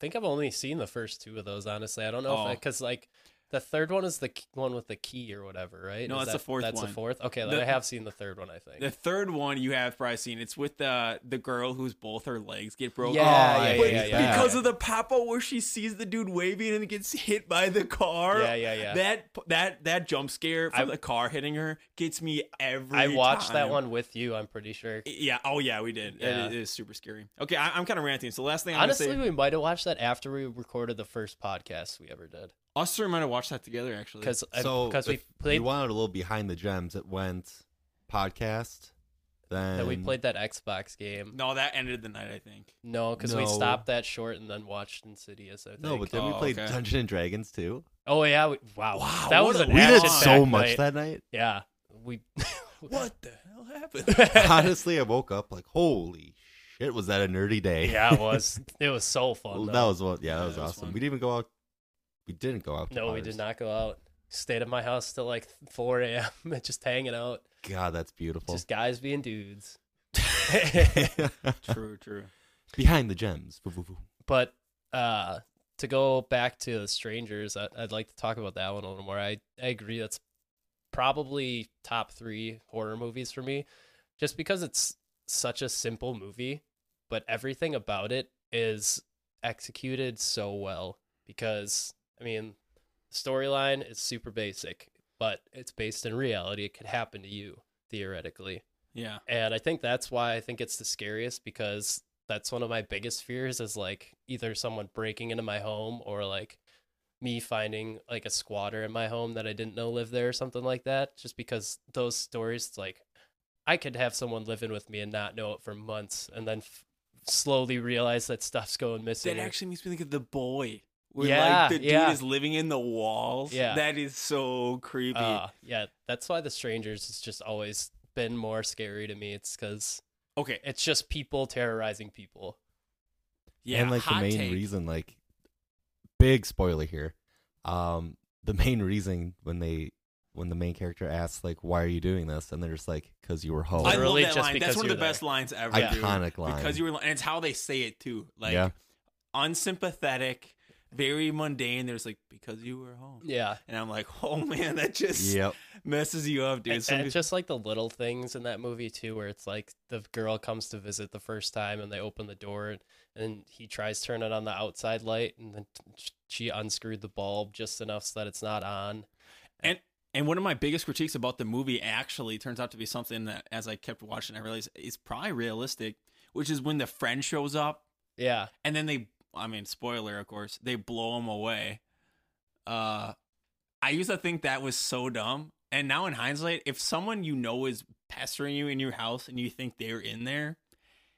think i've only seen the first two of those honestly i don't know Oh. if because like the third one is the k- one with the key or whatever right No, Is that's the fourth that's one. the fourth okay then The- i have seen the third one i think the third one you have probably seen. It's with the the girl whose both her legs get broken. Yeah, Oh, yeah, but yeah, But yeah, yeah. because of the pop up where she sees the dude waving and gets hit by the car. yeah yeah yeah That that that jump scare from I- the car hitting her gets me every. i watched that one with you i'm pretty sure Yeah. Oh yeah, we did. Yeah. It, is super scary. Okay, I, I'm kind of ranting. So last thing I'm honestly say, we might have watched that after we recorded the first podcast we ever did us three might have watched that together actually. because So because we played you wanted a little behind the gems, it went podcast. Then that we played that xbox game no, that ended the night. I think. no because we No. stopped that short and then watched insidious i think No, but then we Oh, played okay. Dungeon and Dragons too. oh yeah we, wow Wow, that what was a- an We did action-packed so much night. that night. yeah we *laughs* What the hell happened? *laughs* Honestly, I woke up like, holy shit, was that a nerdy day? yeah it *laughs* was it was so fun Well, though. that was what. Yeah, that Yeah, was that was awesome. fun. we didn't even go out. We didn't go out. to No, we did not go out. Stayed at my house till like 4 a.m. *laughs* just hanging out. God, that's beautiful. Just guys being dudes. true, true. *laughs* behind the gems. But uh, to go back to the strangers, I, I'd like to talk about that one a little more. I, I agree. That's probably top three horror movies for me, just because it's such a simple movie, but everything about it is executed so well. Because I mean, the storyline is super basic, but it's based in reality. It could happen to you theoretically. Yeah. And I think that's why I think it's the scariest because that's one of my biggest fears is like either someone breaking into my home or like me finding like a squatter in my home that I didn't know lived there or something like that. Just because those stories, like I could have someone living with me and not know it for months and then f- slowly realize that stuff's going missing. That actually makes me think of the boy. Where Yeah, like the dude yeah. is living in the walls. Yeah. That is so creepy. Uh, yeah, that's why The Strangers has just always been more scary to me. It's because okay. it's just people terrorizing people. Yeah. and like the main take. reason, like big spoiler here, um, the main reason when they when the main character asks like, "Why are you doing this?" and they're just like, "Cause you were home." I love that just line. That's one of the you're best lines ever. Yeah. dude. Iconic line. Because you were, and it's how they say it too. Like yeah, unsympathetic, very mundane. There's like because you were home, Yeah. and I'm like, oh man, that just yep. messes you up, dude. And, Some and just like the little things in that movie too, where it's like the girl comes to visit the first time and they open the door and, and he tries turning on the outside light and then she unscrewed the bulb just enough so that it's not on. And And one of my biggest critiques about the movie actually turns out to be something that, as I kept watching, I realized is probably realistic, which is when the friend shows up Yeah. and then they, I mean, spoiler, of course, they blow him away. Uh, I used to think that was so dumb. And now in hindsight, if someone you know is pestering you in your house and you think they're in there,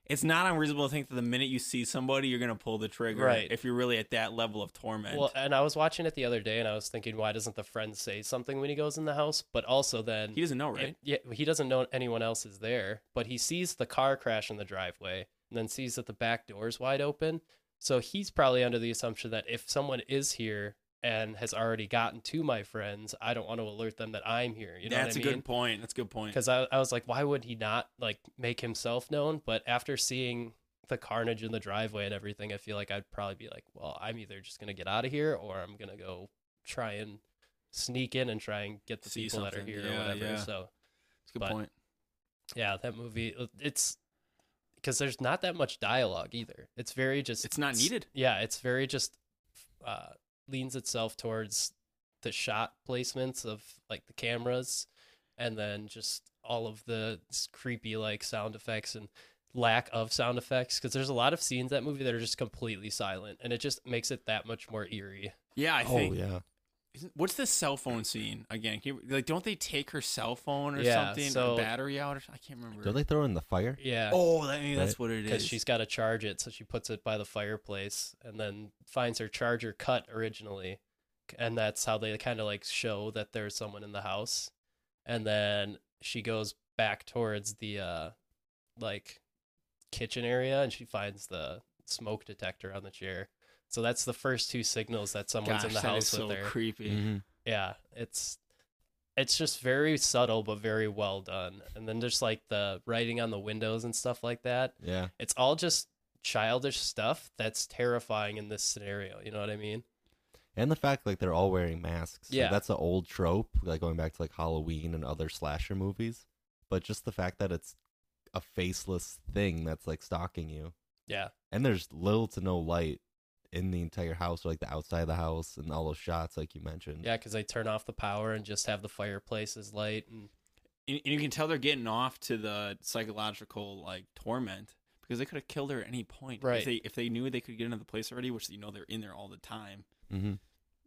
it's not unreasonable to think that the minute you see somebody, you're going to pull the trigger. Right. If you're really at that level of torment. Well, and I was watching it the other day and I was thinking, why doesn't the friend say something when he goes in the house? But also then he doesn't know, right? It- yeah, he doesn't know anyone else is there, but he sees the car crash in the driveway and then sees that the back door's wide open. So he's probably under the assumption that if someone is here and has already gotten to my friends, I don't want to alert them that I'm here. You know That's what a I mean? good point. That's a good point. Because I, I was like, why would he not like make himself known? But after seeing the carnage in the driveway and everything, I feel like I'd probably be like, well, I'm either just gonna get out of here or I'm gonna go try and sneak in and try and get the See people that are here Yeah, or whatever. yeah. So That's a good but- point. yeah, that movie it's because there's not that much dialogue either. It's very just It's not needed. Yeah, it's very just uh leans itself towards the shot placements of like the cameras and then just all of the creepy like sound effects and lack of sound effects because there's a lot of scenes in that movie that are just completely silent and it just makes it that much more eerie. Yeah, I oh think. yeah. Isn't, what's the cell phone scene again? Can you, like, don't they take her cell phone or Yeah, something? so- or battery out? Or, I can't remember. Don't they throw it in the fire? Yeah. Oh, that, maybe that's Right. what it because is. she's got to charge it so she puts it by the fireplace and then finds her charger cut originally and that's how they kind of like show that there's someone in the house and then she goes back towards the uh like kitchen area and she finds the smoke detector on the chair so that's the first two signals that someone's Gosh, in the that house is so her creepy. Mhm. yeah it's it's just very subtle but very well done and then there's like the writing on the windows and stuff like that Yeah. it's all just childish stuff that's terrifying in this scenario. You know what I mean? And the fact like they're all wearing masks. Like, Yeah. that's an old trope, like going back to like Halloween and other slasher movies. But just the fact that it's a faceless thing that's like stalking you. Yeah. And there's little to no light in the entire house, or like the outside of the house and all those shots like you mentioned. Yeah, because they turn off the power and just have the fireplace as light. And And, and you can tell they're getting off to the psychological like torment because they could have killed her at any point. Right. If they if they knew they could get into the place already, which you know they're in there all the time. Mm-hmm.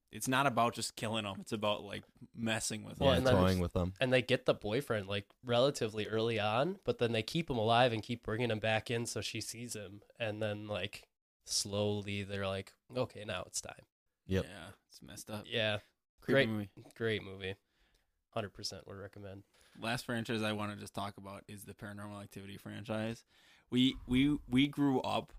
It's not about just killing them. It's about like messing with Well, yeah, them. and toying with them. and they get the boyfriend like relatively early on, but then they keep him alive and keep bringing him back in so she sees him, and then like slowly they're like, okay, now it's time. Yep. Yeah, it's messed up. Yeah, Creepy great. movie. great movie, hundred percent would recommend. last franchise I want to just talk about is the Paranormal Activity franchise. We we we grew up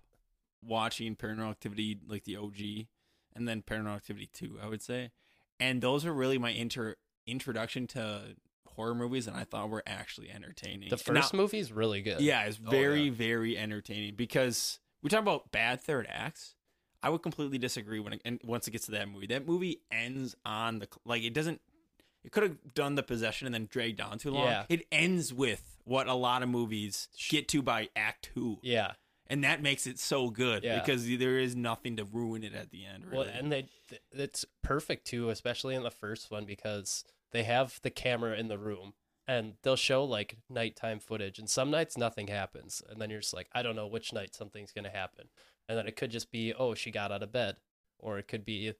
watching Paranormal Activity like the OG, and then Paranormal Activity Two, I would say, and those are really my inter introduction to horror movies, and I thought were actually entertaining. The first now- first movie's really good. yeah, it's Oh, very yeah. very entertaining because we talk about bad third acts. I would completely disagree when it, and once it gets to that movie, that movie ends on the like it doesn't. It could have done the possession and then dragged on too long. Yeah. It ends with what a lot of movies get to by act two, yeah. and that makes it so good Yeah. because there is nothing to ruin it at the end. Really. Well, and they it's perfect too, especially in the first one because they have the camera in the room and they'll show like nighttime footage and some nights nothing happens and then you're just like i don't know which night something's going to happen and then it could just be oh she got out of bed or it could be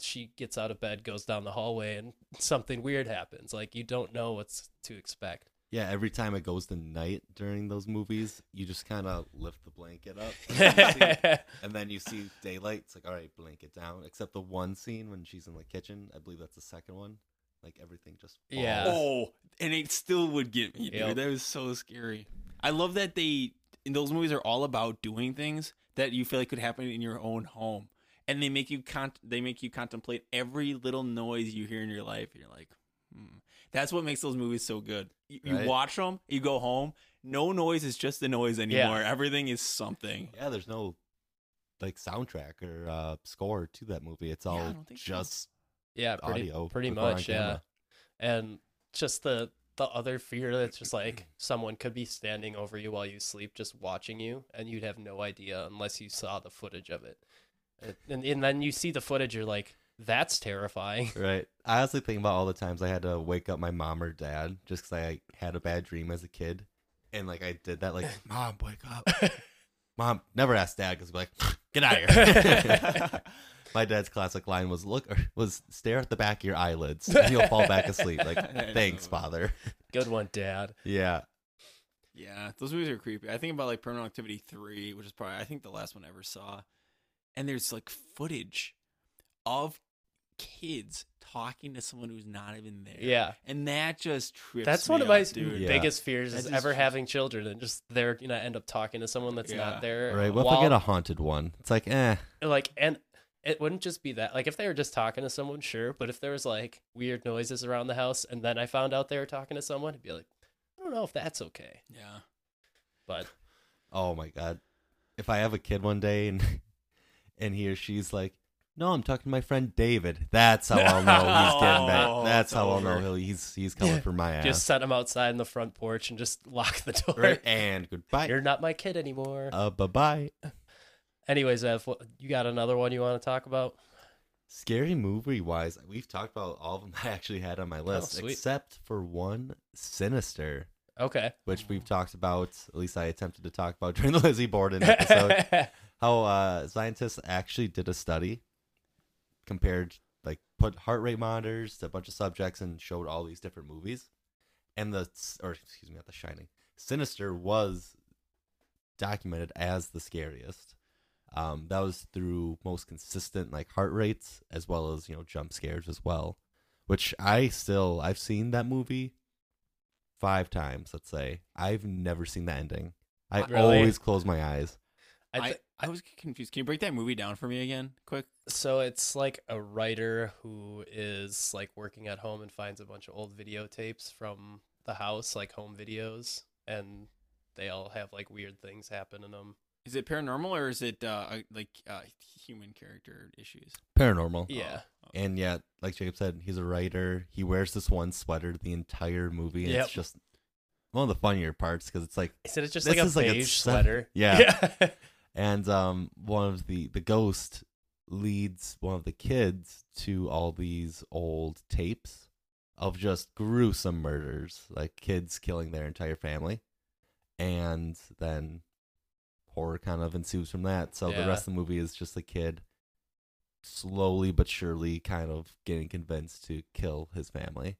she gets out of bed goes down the hallway and *laughs* something weird happens like you don't know what's to expect Yeah, every time it goes to night during those movies, you just kind of lift the blanket up, and, you see- *laughs* and then you see daylight. It's like, all right, blanket down. Except the one scene when she's in the kitchen, I believe that's the second one. Like everything just falls. Yeah. Oh, and it still would get me, dude. Yep. That was so scary. I love that they in those movies are all about doing things that you feel like could happen in your own home, and they make you con- they make you contemplate every little noise you hear in your life. And You're like, hmm. that's what makes those movies so good. You, you Right. watch them, you go home, no noise is just a noise anymore. Everything is something. Yeah, there's no like soundtrack or uh, score to that movie. It's all don't think so. Yeah pretty, audio. pretty much yeah and just the the other fear that's just like *clears throat* someone could be standing over you while you sleep just watching you and you'd have no idea unless you saw the footage of it and, and, then you see the footage you're like that's terrifying *laughs* Right. I honestly think about all the times I had to wake up my mom or dad just because I had a bad dream as a kid, and like I did that, like, *laughs* "Mom, wake up." *laughs* Mom never asked dad because like, "Get out of here." My dad's classic line was, "Look," was stare at the back of your eyelids, and you'll fall back asleep. Like, *laughs* thanks, father. good one dad Yeah. Yeah, those movies are creepy. I think about like Paranormal Activity 3, which is probably I think the last one I ever saw. And there's like footage of kids talking to someone who's not even there. yeah And that just trips that's me one of my up, dude. Yeah. biggest fears That is just ever trips- having children and just they're gonna end up talking to someone that's Yeah. not there Right. What if I get a haunted one? It's like, eh. like and it wouldn't just be that like if they were just talking to someone sure but if there was like weird noises around the house and then i found out they were talking to someone it'd be like i don't know if that's okay Yeah. but Oh my god. If I have a kid one day and *laughs* and he or she's like, "No, I'm talking to my friend David." That's how I'll know he's getting back. *laughs* Oh, That's how I'll know he'll, he's he's coming for my ass. just set him outside in the front porch and just *laughs* lock the door right. And goodbye. you're not my kid anymore Uh, bye bye. Anyways Ev, you got another one you want to talk about Scary movie wise, we've talked about all of them *laughs* I actually had on my list, sweet. except for one, Sinister, okay which we've talked about. At least I attempted to talk about *laughs* during the Lizzie Borden episode. *laughs* how uh, scientists actually did a study, compared like put heart rate monitors to a bunch of subjects and showed all these different movies, and the or excuse me, not The Shining, Sinister was documented as the scariest. Um, that was through most consistent like heart rates as well as you know jump scares as well, which I still I've seen that movie five times. Let's say I've never seen the ending. I Really? always close my eyes. I I, I was confused. Can you break that movie down for me again, quick? so it's like a writer who is like working at home and finds a bunch of old videotapes from the house like home videos and they all have like weird things happen in them Is it paranormal or is it uh, like uh, human character issues? Paranormal. yeah Oh, And yet, like Jacob said, he's a writer. He wears this one sweater the entire movie, and Yep. it's just one of the funnier parts because it's like, Is it just This like a is like a beige seven- sweater? *laughs* Yeah. *laughs* *laughs* and um, one of the the ghost leads one of the kids to all these old tapes of just gruesome murders, like kids killing their entire family, and then horror kind of ensues from that. So Yeah. the rest of the movie is just a kid slowly but surely kind of getting convinced to kill his family.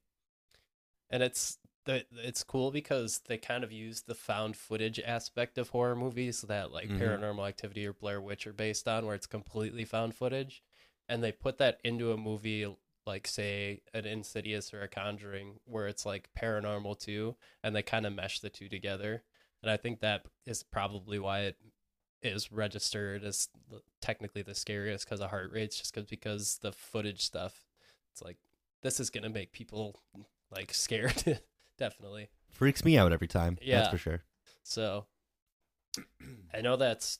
and it's the it's cool because they kind of use the found footage aspect of horror movies that like Mhm. Paranormal Activity or Blair Witch are based on, where it's completely found footage, and they put that into a movie like say an Insidious or a Conjuring, where it's like paranormal too, and they kind of mesh the two together, and I think that is probably why it is registered as technically the scariest because of heart rates, just cause, because the footage stuff, it's like this is gonna make people like scared, *laughs* definitely. Freaks me out every time. Yeah. That's for sure. So *clears throat* I know that's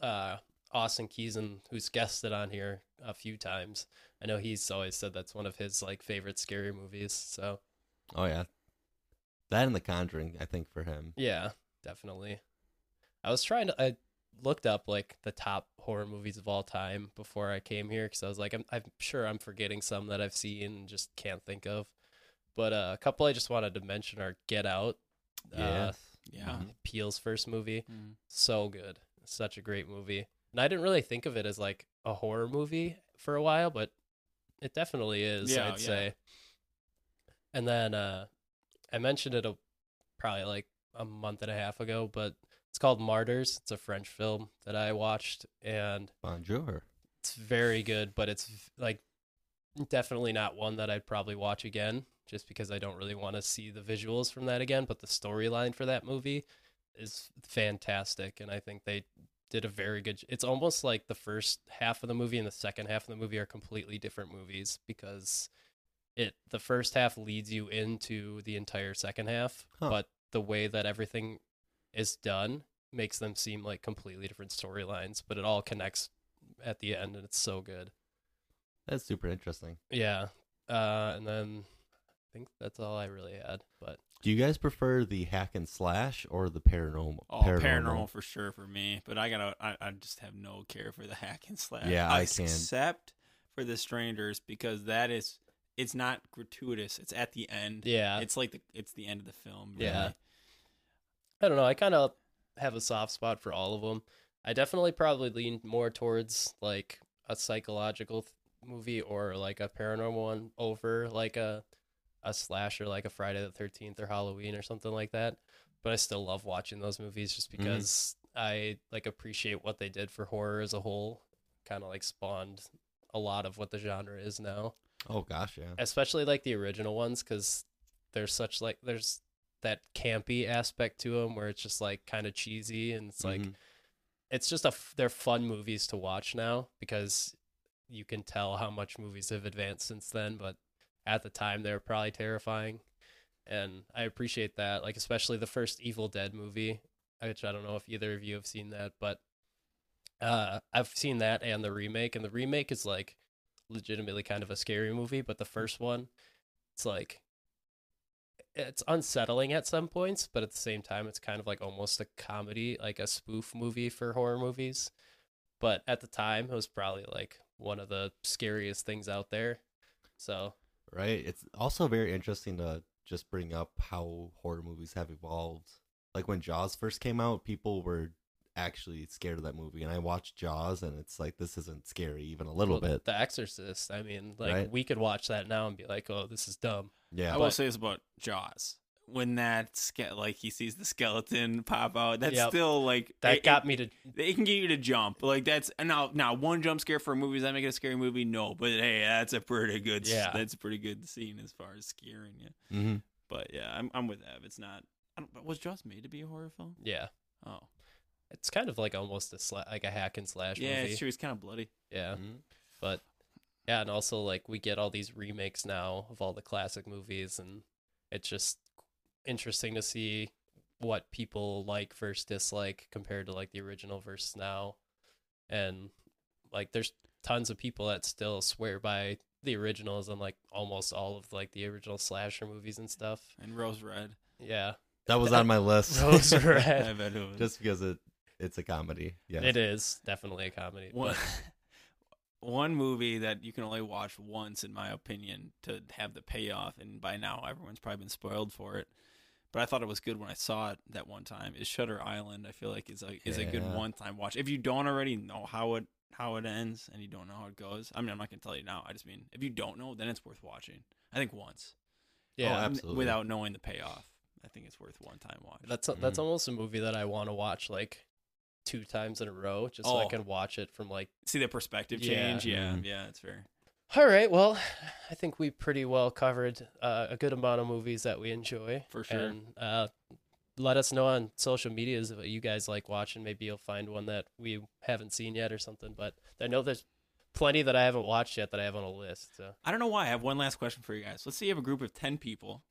uh Austin Keeson who's guested on here a few times. I know he's always said that's one of his like favorite scary movies. So Oh yeah. That and The Conjuring, I think, for him. yeah, definitely. I was trying to I looked up like the top horror movies of all time before I came here because I was like I'm I'm sure I'm forgetting some that I've seen and just can't think of. But uh, a couple I just wanted to mention are Get Out. Uh, Yeah. Mhm. Peele's first movie. Mm. So good. Such a great movie. And I didn't really think of it as like a horror movie for a while, but it definitely is, Yeah, I'd yeah. say. And then uh I mentioned it a, probably like a month and a half ago, but it's called Martyrs. It's a French film that I watched and Bonjour. it's very good, but it's like definitely not one that I'd probably watch again just because I don't really want to see the visuals from that again, but the storyline for that movie is fantastic and I think they did a very good it's almost like the first half of the movie and the second half of the movie are completely different movies because it the first half leads you into the entire second half, Huh. but the way that everything is done makes them seem like completely different storylines, but it all connects at the end and it's so good. That's super interesting. Yeah. Uh and then I think that's all I really had. But Do you guys prefer the hack and slash or the paranormal? Oh, paranormal. for sure for me, but I gotta. I, I just have no care for the *laughs* hack and slash. Yeah, I can. Except for the strangers because that is, it's not gratuitous. It's at the end. yeah. It's like the it's the end of the film. Yeah. I don't know. I kind of have a soft spot for all of them. I definitely probably lean more towards like a psychological th- movie or like a paranormal one over like a a slasher like a Friday the 13th or Halloween or something like that. But I still love watching those movies just mm-hmm. because I like appreciate what they did for horror as a whole. Kind of like spawned a lot of what the genre is now Oh gosh, yeah. especially like the original ones because there's such like there's that campy aspect to them where it's just like kind of cheesy and it's like Mhm. it's just a they're fun movies to watch now because you can tell how much movies have advanced since then but at the time they were probably terrifying and i appreciate that like especially the first evil dead movie which i don't know if either of you have seen that but uh i've seen that and the remake and the remake is like legitimately kind of a scary movie but the first one it's like it's unsettling at some points, but at the same time, it's kind of like almost a comedy, like a spoof movie for horror movies. But at the time, it was probably like one of the scariest things out there. So right. It's also very interesting to just bring up how horror movies have evolved. Like when Jaws first came out, people were actually scared of that movie, and I watched Jaws, and it's like this isn't scary even a little well, bit. The Exorcist. I mean, like Right. we could watch that now and be like, "Oh, this is dumb." Yeah, I will But- say this about Jaws. When that ske- like he sees the skeleton *laughs* pop out, that's Yep. still like That it, got me to. It, it can get you to jump. Like that's now now one jump scare for a movie does that make it a scary movie? No, but hey, that's a pretty good. Yeah. that's a pretty good scene as far as scaring you. hmm But yeah, I'm I'm with Ev. It's not. I don't, was Jaws made to be a horror film? Yeah, Oh, it's kind of like almost a sla- like a hack and slash yeah, movie. it's true. It's kind of bloody. Yeah, Mhm. but yeah, and also like we get all these remakes now of all the classic movies, and it's just interesting to see what people like versus dislike compared to like the original versus now, and like there's tons of people that still swear by the originals and like almost all of like the original slasher movies and stuff. And Rose Red. Yeah, that was on my list. Rose *laughs* I Red. bet it was. just because it it's a comedy. Yeah, It is definitely a comedy. one, *laughs* one movie that you can only watch once, in my opinion, to have the payoff. And by now, everyone's probably been spoiled for it. But I thought it was good when I saw it that one time. Is Shutter Island? I feel like is a is a good one time watch. If you don't already know how it how it ends and you don't know how it goes, I mean, I'm not gonna tell you now. I just mean if you don't know, then it's worth watching. I think once, yeah, Oh, Absolutely. without knowing the payoff. I think it's worth one time watch. That's that's Mhm. almost a movie that I want to watch like two times in a row, just so I Oh. can watch it from like. See the perspective Yeah. change. Yeah, Mhm. yeah, it's fair. All right, well, I think we pretty well covered uh, a good amount of movies that we enjoy For sure. And uh, let us know on social medias if you guys like watching. Maybe you'll find one that we haven't seen yet or something. But I know there's plenty that I haven't watched yet that I have on a list. So I don't know why. I have one last question for you guys. Let's say you have a group of 10 people,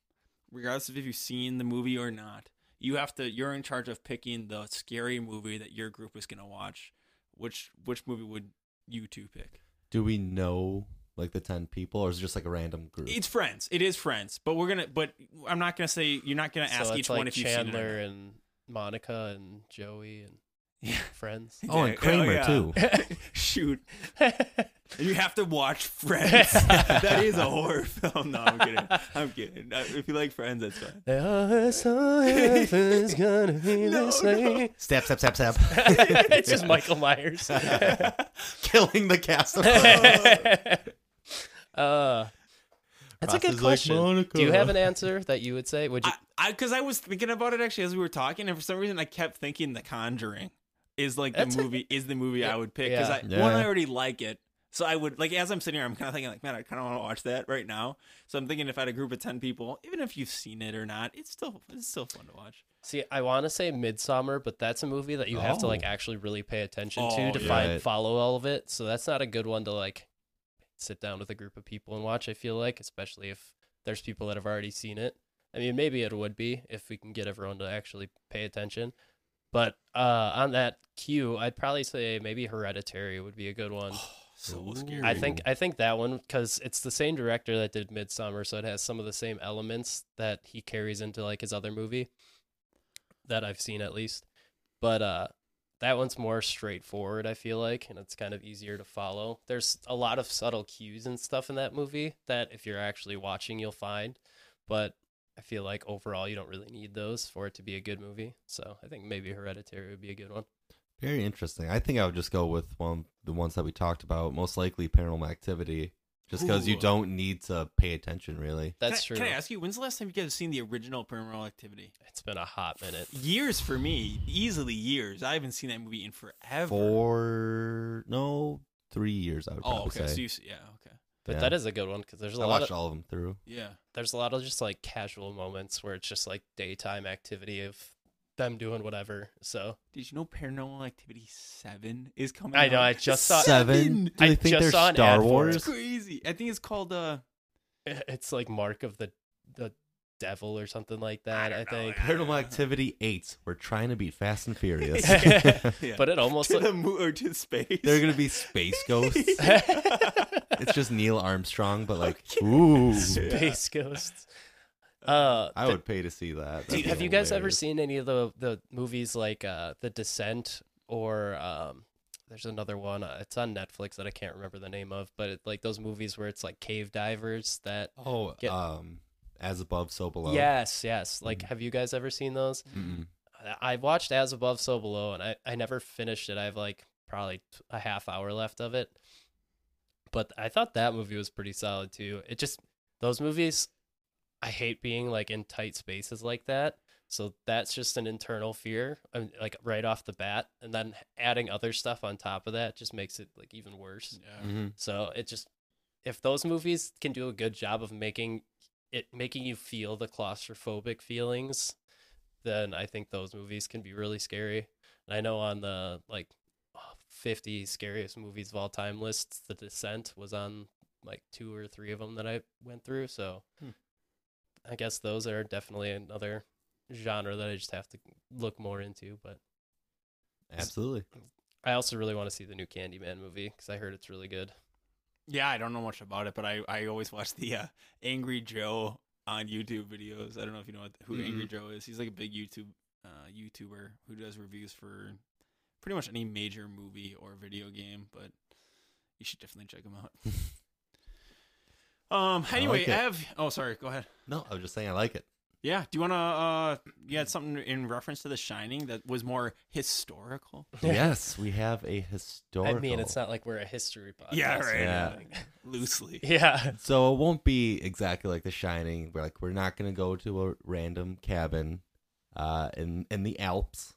regardless of if you've seen the movie or not. You have to you're in charge of picking the scary movie that your group is going to watch. Which which movie would you two pick? Do we know like the ten people, or is it just like a random group? It's friends. It is friends. But we're going to but I'm not going to say you're not going to ask so each like one if you've seen it. Chandler or not. and Monica and Joey and Yeah. *laughs* friends. oh, and Yeah, Kramer yeah. too. *laughs* Shoot. *laughs* You have to watch Friends. that is a horror film. No, I'm kidding. I'm kidding. If you like Friends, that's fine. Oh, so everything's gonna be No, the same. Stab, stab, stab, stab. it's just Michael Myers. Killing the cast of uh, that's a good is like, question. Do you have an answer that you would say? Would you? I because I, was thinking about it actually as we were talking, and for some reason I kept thinking The Conjuring is like the That's a- movie is the movie I would pick because Yeah. I Yeah. one I already like it. So I would like as I'm sitting here, I'm kind of thinking like, man, I kind of want to watch that right now. So I'm thinking if I had a group of ten people, even if you've seen it or not, it's still it's still fun to watch. See, I want to say Midsommar, but that's a movie that you have to like Oh. actually really pay attention Oh, to to yeah. find follow all of it. So that's not a good one to like sit down with a group of people and watch. I feel like, especially if there's people that have already seen it. I mean, maybe it would be if we can get everyone to actually pay attention. But uh, on that cue, I'd probably say maybe Hereditary would be a good one. So Ooh. scary. I think I think that one because it's the same director that did Midsommar, so it has some of the same elements that he carries into like his other movie that I've seen at least. But uh, that one's more straightforward. I feel like, and it's kind of easier to follow. There's a lot of subtle cues and stuff in that movie that if you're actually watching, you'll find. But I feel like overall, you don't really need those for it to be a good movie. So I think maybe Hereditary would be a good one. Very interesting. I think I would just go with one the ones that we talked about, most likely Paranormal Activity, just because you Ooh. don't need to pay attention really. That's can I, true. Can I ask you when's the last time you guys seen the original Paranormal Activity? It's been a hot minute. Years for me, easily years. I haven't seen that movie in forever. Four, no, three years. I would Oh, probably okay. So say. you, yeah, okay, But Yeah. that is a good one because there's a I lot I watched of all of them through. yeah. there's a lot of just like casual moments where it's just like daytime activity of them doing whatever. So Did you know Paranormal Activity Seven is coming? I know, out? I just saw- Seven? Do I think just they're saw Star ad for it. Wars? It's crazy. I think it's called uh *laughs* it's like Mark of the the Devil or something like that. I, don't know, think. Paranormal Activity 8. We're trying to beat Fast and Furious. *laughs* *laughs* Yeah. But it almost to look- the moon or to space. They're going to be space ghosts. It's just Neil Armstrong, but like, *laughs* ooh. Space Ghosts. Uh, I the- would pay to see that. do- That'd be have you guys ever hilarious. seen any of the the movies like uh, The Descent or um, there's another one. Uh, it's on Netflix that I can't remember the name of, but it, like those movies where it's like cave divers that. Oh, Get- um, As Above, So Below. Yes, yes. Like, Mhm. have you guys ever seen those? Mm-mm. I- I watched As Above, So Below, and I, I never finished it. I have like probably t- a half hour left of it. But I thought that movie was pretty solid too. It just, those movies, I hate being like in tight spaces like that. So that's just an internal fear, um, like right off the bat. And then adding other stuff on top of that just makes it like even worse. Yeah. Mhm. So it just if those movies can do a good job of making it making you feel the claustrophobic feelings, then I think those movies can be really scary. And I know on the like 50 scariest movies of all time lists, The Descent was on like two or three of them that I went through. So Hmm. I guess those are definitely another genre that I just have to look more into. But Absolutely. I also really want to see the new Candyman movie because I heard it's really good. Yeah, I don't know much about it, but I, I always watch the uh, Angry Joe on YouTube videos. I don't know if you know what, who Angry Joe is. He's like a big YouTube uh, YouTuber who does reviews for pretty much any major movie or video game. But you should definitely check them out. *laughs* um. Anyway, I it. have. Oh, sorry. Go ahead. No, I was just saying I like it. Yeah. Do you wanna? Uh, you had something in reference to The Shining that was more historical. yes, we have a historical. I mean, it's not like we're a history podcast. Yeah, right, yeah. *laughs* Loosely. Yeah. So it won't be exactly like The Shining. We're like we're not gonna go to a random cabin, uh, in in the Alps.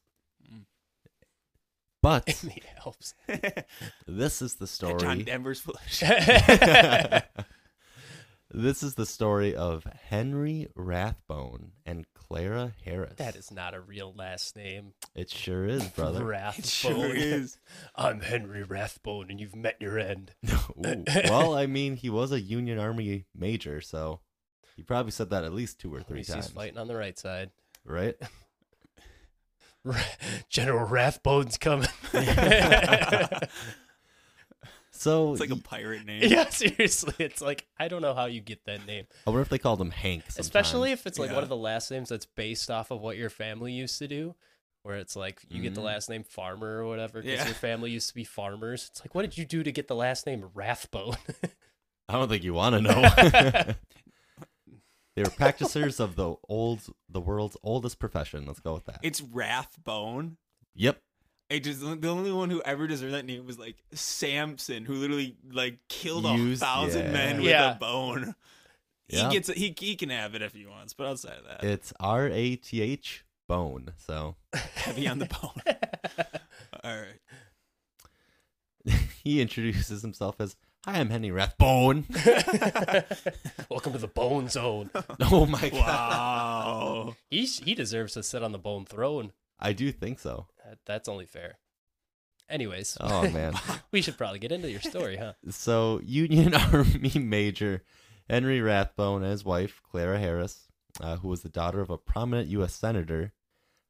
But In the Alps. this is the story. John story. Denver's full of *laughs* *laughs* this is the story of Henry Rathbone and Clara Harris. that is not a real last name. It sure is, brother. *laughs* Rathbone. It sure is. I'm Henry Rathbone, and you've met your end. Ooh. Well, I mean, he was a Union Army major, so he probably said that at least two or three times. He's times, fighting on the right side. right? *laughs* General Rathbone's coming. *laughs* So It's like a pirate name. yeah, *laughs* seriously. It's like, I don't know how you get that name. I wonder if they called him Hank. Sometimes. Especially if it's like Yeah. one of the last names that's based off of what your family used to do. where it's like you get the Mhm. last name Farmer or whatever because Yeah. your family used to be farmers. It's like, what did you do to get the last name Rathbone? I don't think you want to know. They were practitioners of the old, the world's oldest profession. Let's go with that. It's Rathbone. yep. I just the only one who ever deserved that name was like Samson, who literally like killed Used- a thousand yeah. men with Yeah. a bone. Yeah. He gets he he can have it if he wants, but outside of that, It's R A T H bone. So heavy on the bone. *laughs* All right. *laughs* he introduces himself as, "Hi, I'm Henry Rathbone." *laughs* Welcome to the Bone Zone. *laughs* oh my god. Wow. *laughs* He he deserves to sit on the Bone Throne. I do think so. That, that's only fair. Anyways, Oh man. we should probably get into your story, huh? so Union Army Major Henry Rathbone and his wife Clara Harris, uh, who was the daughter of a prominent U.S. senator,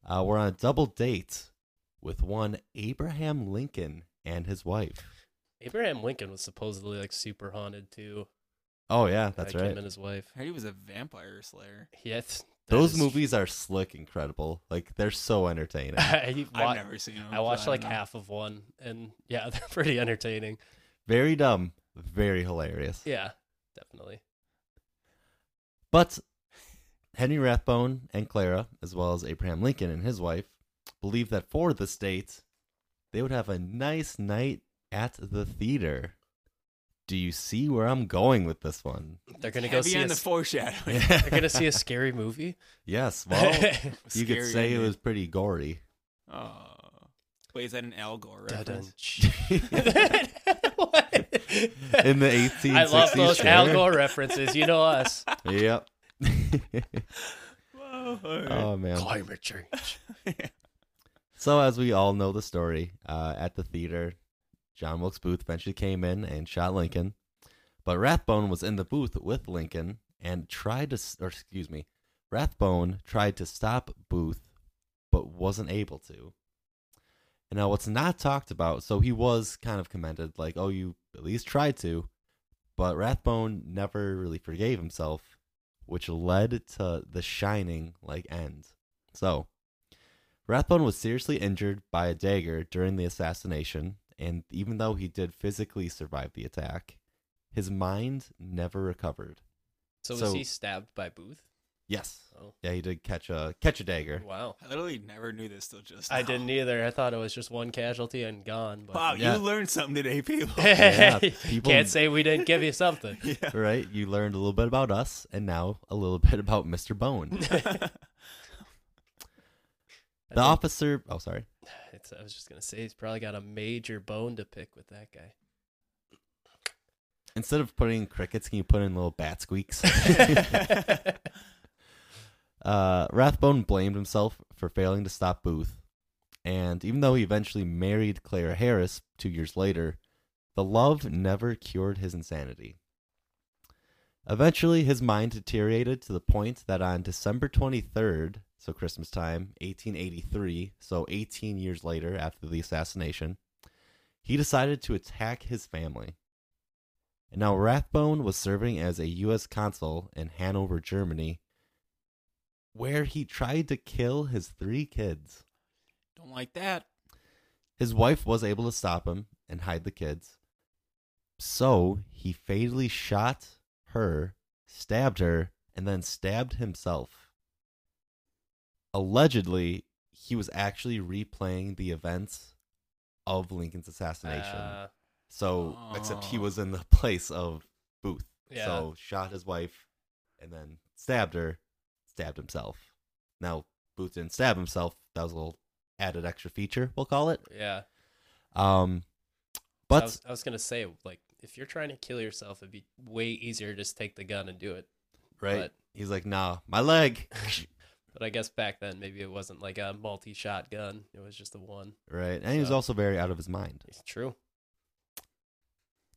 uh, were on a double date with one Abraham Lincoln and his wife. Abraham Lincoln was supposedly like super haunted too. Oh yeah, that's like right. Him and his wife. I he was a vampire slayer. Yes, Those movies are slick, incredible. Like they're so entertaining. *laughs* I, wa- I've never seen him. I watched so like don't know. half of one, and yeah, *laughs* they're pretty entertaining. very dumb, very hilarious. Yeah, definitely. But Henry Rathbone and Clara, as well as Abraham Lincoln and his wife, believed that for the state, they would have a nice night at the theater. Do you see where I'm going with this one? They're gonna go Heavy see on a, the s- foreshadowing. *laughs* They're gonna see a *laughs* scary movie. yes, *laughs* well, you could say it ending. was pretty gory. Oh. Wait, is that an Al Gore reference? what? In the 1860s. I love those sure. Al Gore references. You know us. Yep. Whoa, all right. oh man. Climate change. So, as we all know the story, uh, at the theater, John Wilkes Booth eventually came in and shot Lincoln. But Rathbone was in the booth with Lincoln and tried to, or excuse me, Rathbone tried to stop Booth, but wasn't able to. And now, what's not talked about, so he was kind of commended, like, oh, you at least tried to, but Rathbone never really forgave himself, which led to the shining, like, end. So, Rathbone was seriously injured by a dagger during the assassination, and even though he did physically survive the attack, his mind never recovered. So was he stabbed by Booth? Yes. Oh. Yeah, he did catch a catch a dagger. Wow. I literally never knew this till just I now. didn't either. I thought it was just one casualty and gone. But Wow, Yeah. you learned something today, people. *laughs* Yeah, people- Can't say we didn't give you something. *laughs* yeah. Right? You learned a little bit about us and now a little *laughs* bit about Mr. Bone. The think officer, oh sorry. I was just gonna say he's probably got a major bone to pick with that guy. Instead of putting crickets, can you put in little bat squeaks? *laughs* *laughs* Uh, Rathbone blamed himself for failing to stop Booth, and even though he eventually married Clara Harris two years later, the love never cured his insanity. Eventually, his mind deteriorated to the point that on December 23rd, so Christmas time, 1883, so 18 years later after the assassination, he decided to attack his family. And now Rathbone was serving as a U.S. consul in Hanover, Germany, where he tried to kill his three kids. Don't like that. His wife was able to stop him and hide the kids. So he fatally shot her, stabbed her, and then stabbed himself. Allegedly, he was actually replaying the events of Lincoln's assassination. Uh, so, except he was in the *laughs* place of Booth. Yeah. So, shot his wife and then stabbed her, stabbed himself. Now, Booth didn't stab himself. That was a little added extra feature, we'll call it. yeah. Um, I but was, I was gonna say like if you're trying to kill yourself, it'd be way easier to just take the gun and do it. right, but- he's like, "Nah, my leg." *laughs* But I guess back then maybe it wasn't like a multi-shot gun; it was just the one. right, and he was So- also very out of his mind. It's true.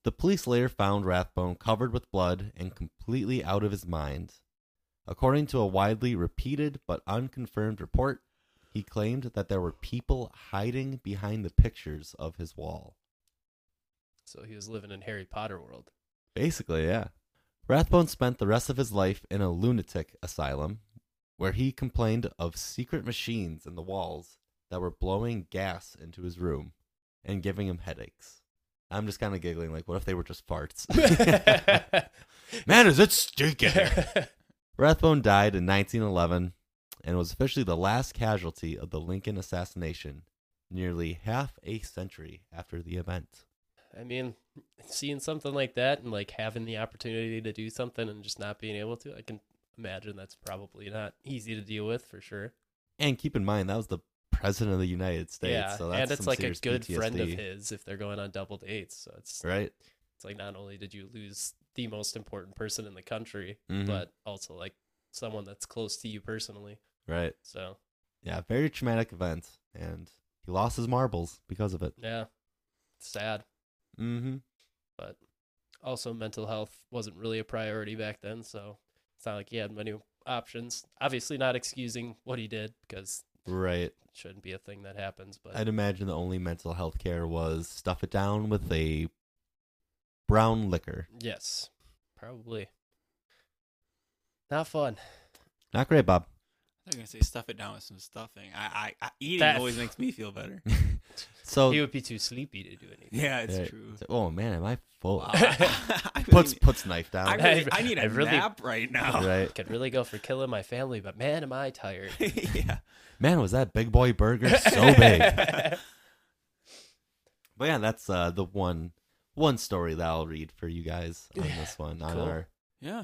The police later found Rathbone covered with blood and completely out of his mind. According to a widely repeated but unconfirmed report, he claimed that there were people hiding behind the pictures of his wall. So he was living in Harry Potter world. Basically, yeah. Rathbone spent the rest of his life in a lunatic asylum where he complained of secret machines in the walls that were blowing gas into his room and giving him headaches. I'm just kind of giggling, like, what if they were just farts? *laughs* Man, is it stinking? *laughs* Rathbone died in 1911 and was officially the last casualty of the Lincoln assassination, nearly half a century after the event. I mean, seeing something like that and like having the opportunity to do something and just not being able to, I can imagine that's probably not easy to deal with for sure. And keep in mind, that was the president of the United States. yeah, so that's and it's like a good friend of his if they're going on double dates. So it's Right? it's like not only did you lose the most important person in the country, Mhm. but also like someone that's close to you personally. Right. So Yeah, very traumatic event. And he lost his marbles because of it. yeah, sad. Mm-hmm. but also mental health wasn't really a priority back then so it's not like he had many options obviously not excusing what he did because Right. it shouldn't be a thing that happens but I'd imagine the only mental health care was stuff it down with a brown liquor. yes probably not fun Not great, Bob. I was gonna say stuff it down with some stuffing. I, I, I eating That- always makes me feel better. *laughs* So, he would be too sleepy to do anything Yeah, it's Right. true. oh man, am I full? Wow. *laughs* *laughs* I puts really- puts knife down. I, really, I need a I really- nap right now. right, could really go for killing my family but man am i tired *laughs* yeah. man, was that big boy burger so big? But yeah, that's uh, the one one story that I'll read for you guys on this one on Cool. our. Yeah.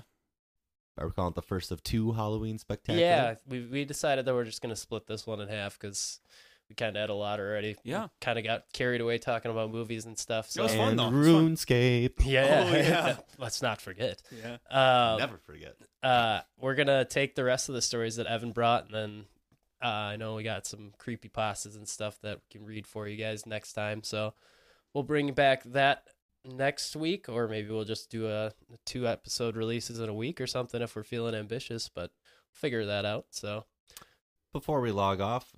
Are we calling it the first of two Halloween spectacular? yeah we, we decided that we're just going to split this one in half because we kind of had a lot already Yeah. kind of got carried away talking about movies and stuff It so was fun, though. It was fun. RuneScape. yeah, Oh, *laughs* yeah. let's not forget Yeah. um, Never forget. uh, we're gonna take the rest of the stories that Evan brought, and then uh, I know we got some creepy pastas and stuff that we can read for you guys next time. So we'll bring back that next week, or maybe we'll just do a two episode releases in a week or something if we're feeling ambitious. But figure that out. So Before we log off,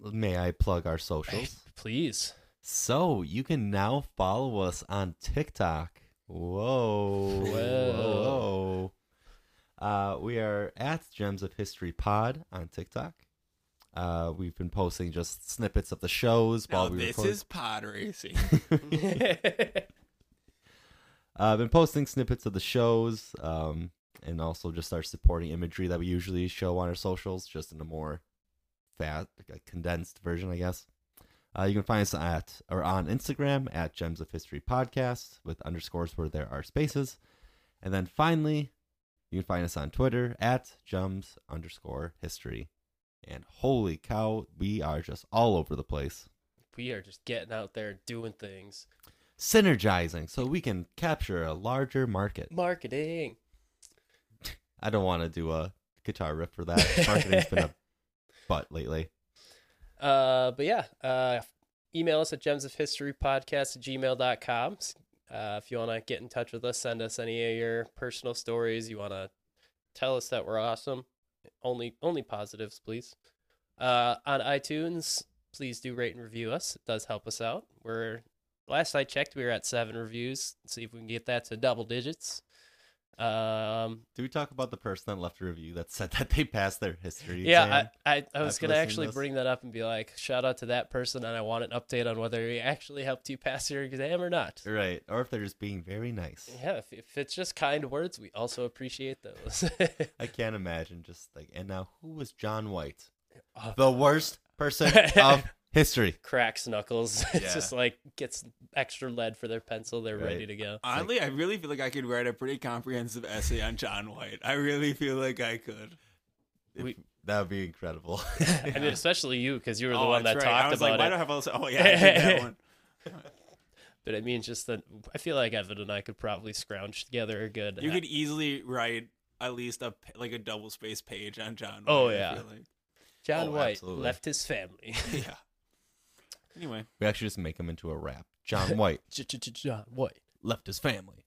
may I plug our socials? please, So you can now follow us on TikTok. Whoa. Whoa. Whoa. Uh, we are at Gems of History Pod on TikTok. Uh, we've been posting just snippets of the shows Now we this record. is pod racing. *laughs* *laughs* uh, been posting snippets of the shows, um, and also just our supporting imagery that we usually show on our socials, just in a more fat, like a condensed version, I guess. Uh, you can find us at or on Instagram at Gems of History Podcast with underscores where there are spaces, and then finally, you can find us on Twitter at Gems underscore History. And holy cow, we are just all over the place, we are just getting out there doing things. synergizing so we can capture a larger market. Marketing. *laughs* I don't want to do a guitar riff for that. Marketing's been a *laughs* butt lately. Uh, but yeah, uh, email us at gems of gemsofhistorypodcast at gmail.com. Uh, if you want to get in touch with us, send us any of your personal stories. You want to tell us that we're awesome. Only, only positives, please. Uh, on iTunes, please do rate and review us. It does help us out. We're last I checked, we were at seven reviews. see if we can get that to double digits. Um, Do we talk about the person that left a review that said that they passed their history yeah? I, I, I was gonna listening to actually this? bring that up and be like, shout out to that person, and I want an update on whether he actually helped you pass your exam or not. Right. Or if they're just being very nice. Yeah, if, if it's just kind words, we also appreciate those. *laughs* I can't imagine just like, and now who was John White? Oh. The worst person *laughs* of history. Cracks knuckles. *laughs* It's Yeah. just like gets extra lead for their pencil. They're Right. ready to go. Oddly, I really feel like I could write a pretty comprehensive essay on John White. I really feel like I could. We- that would be incredible. *laughs* I mean, especially you because you were the oh, one that right. talked I was about like, why it. do I have all this? Oh yeah, I that *laughs* one. But I mean, just that I feel like Evan and I could probably scrounge together a good. You could easily write at least a like a double space page on John. Oh, White, Oh, I yeah. feel like. John Oh, White absolutely. left his family. yeah. Anyway, we actually just make him into a rap. John *laughs* White John White. left his family.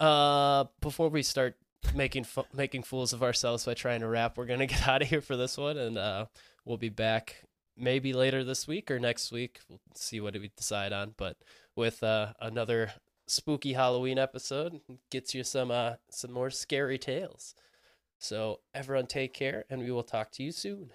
Uh, before we start making fu- making fools of ourselves by trying to rap, we're gonna *laughs* get out of here for this one, and uh, we'll be back maybe later this week or next week. We'll see what we decide on, but with uh, another spooky Halloween episode, gets you some uh some more scary tales. So everyone, take care, and we will talk to you soon.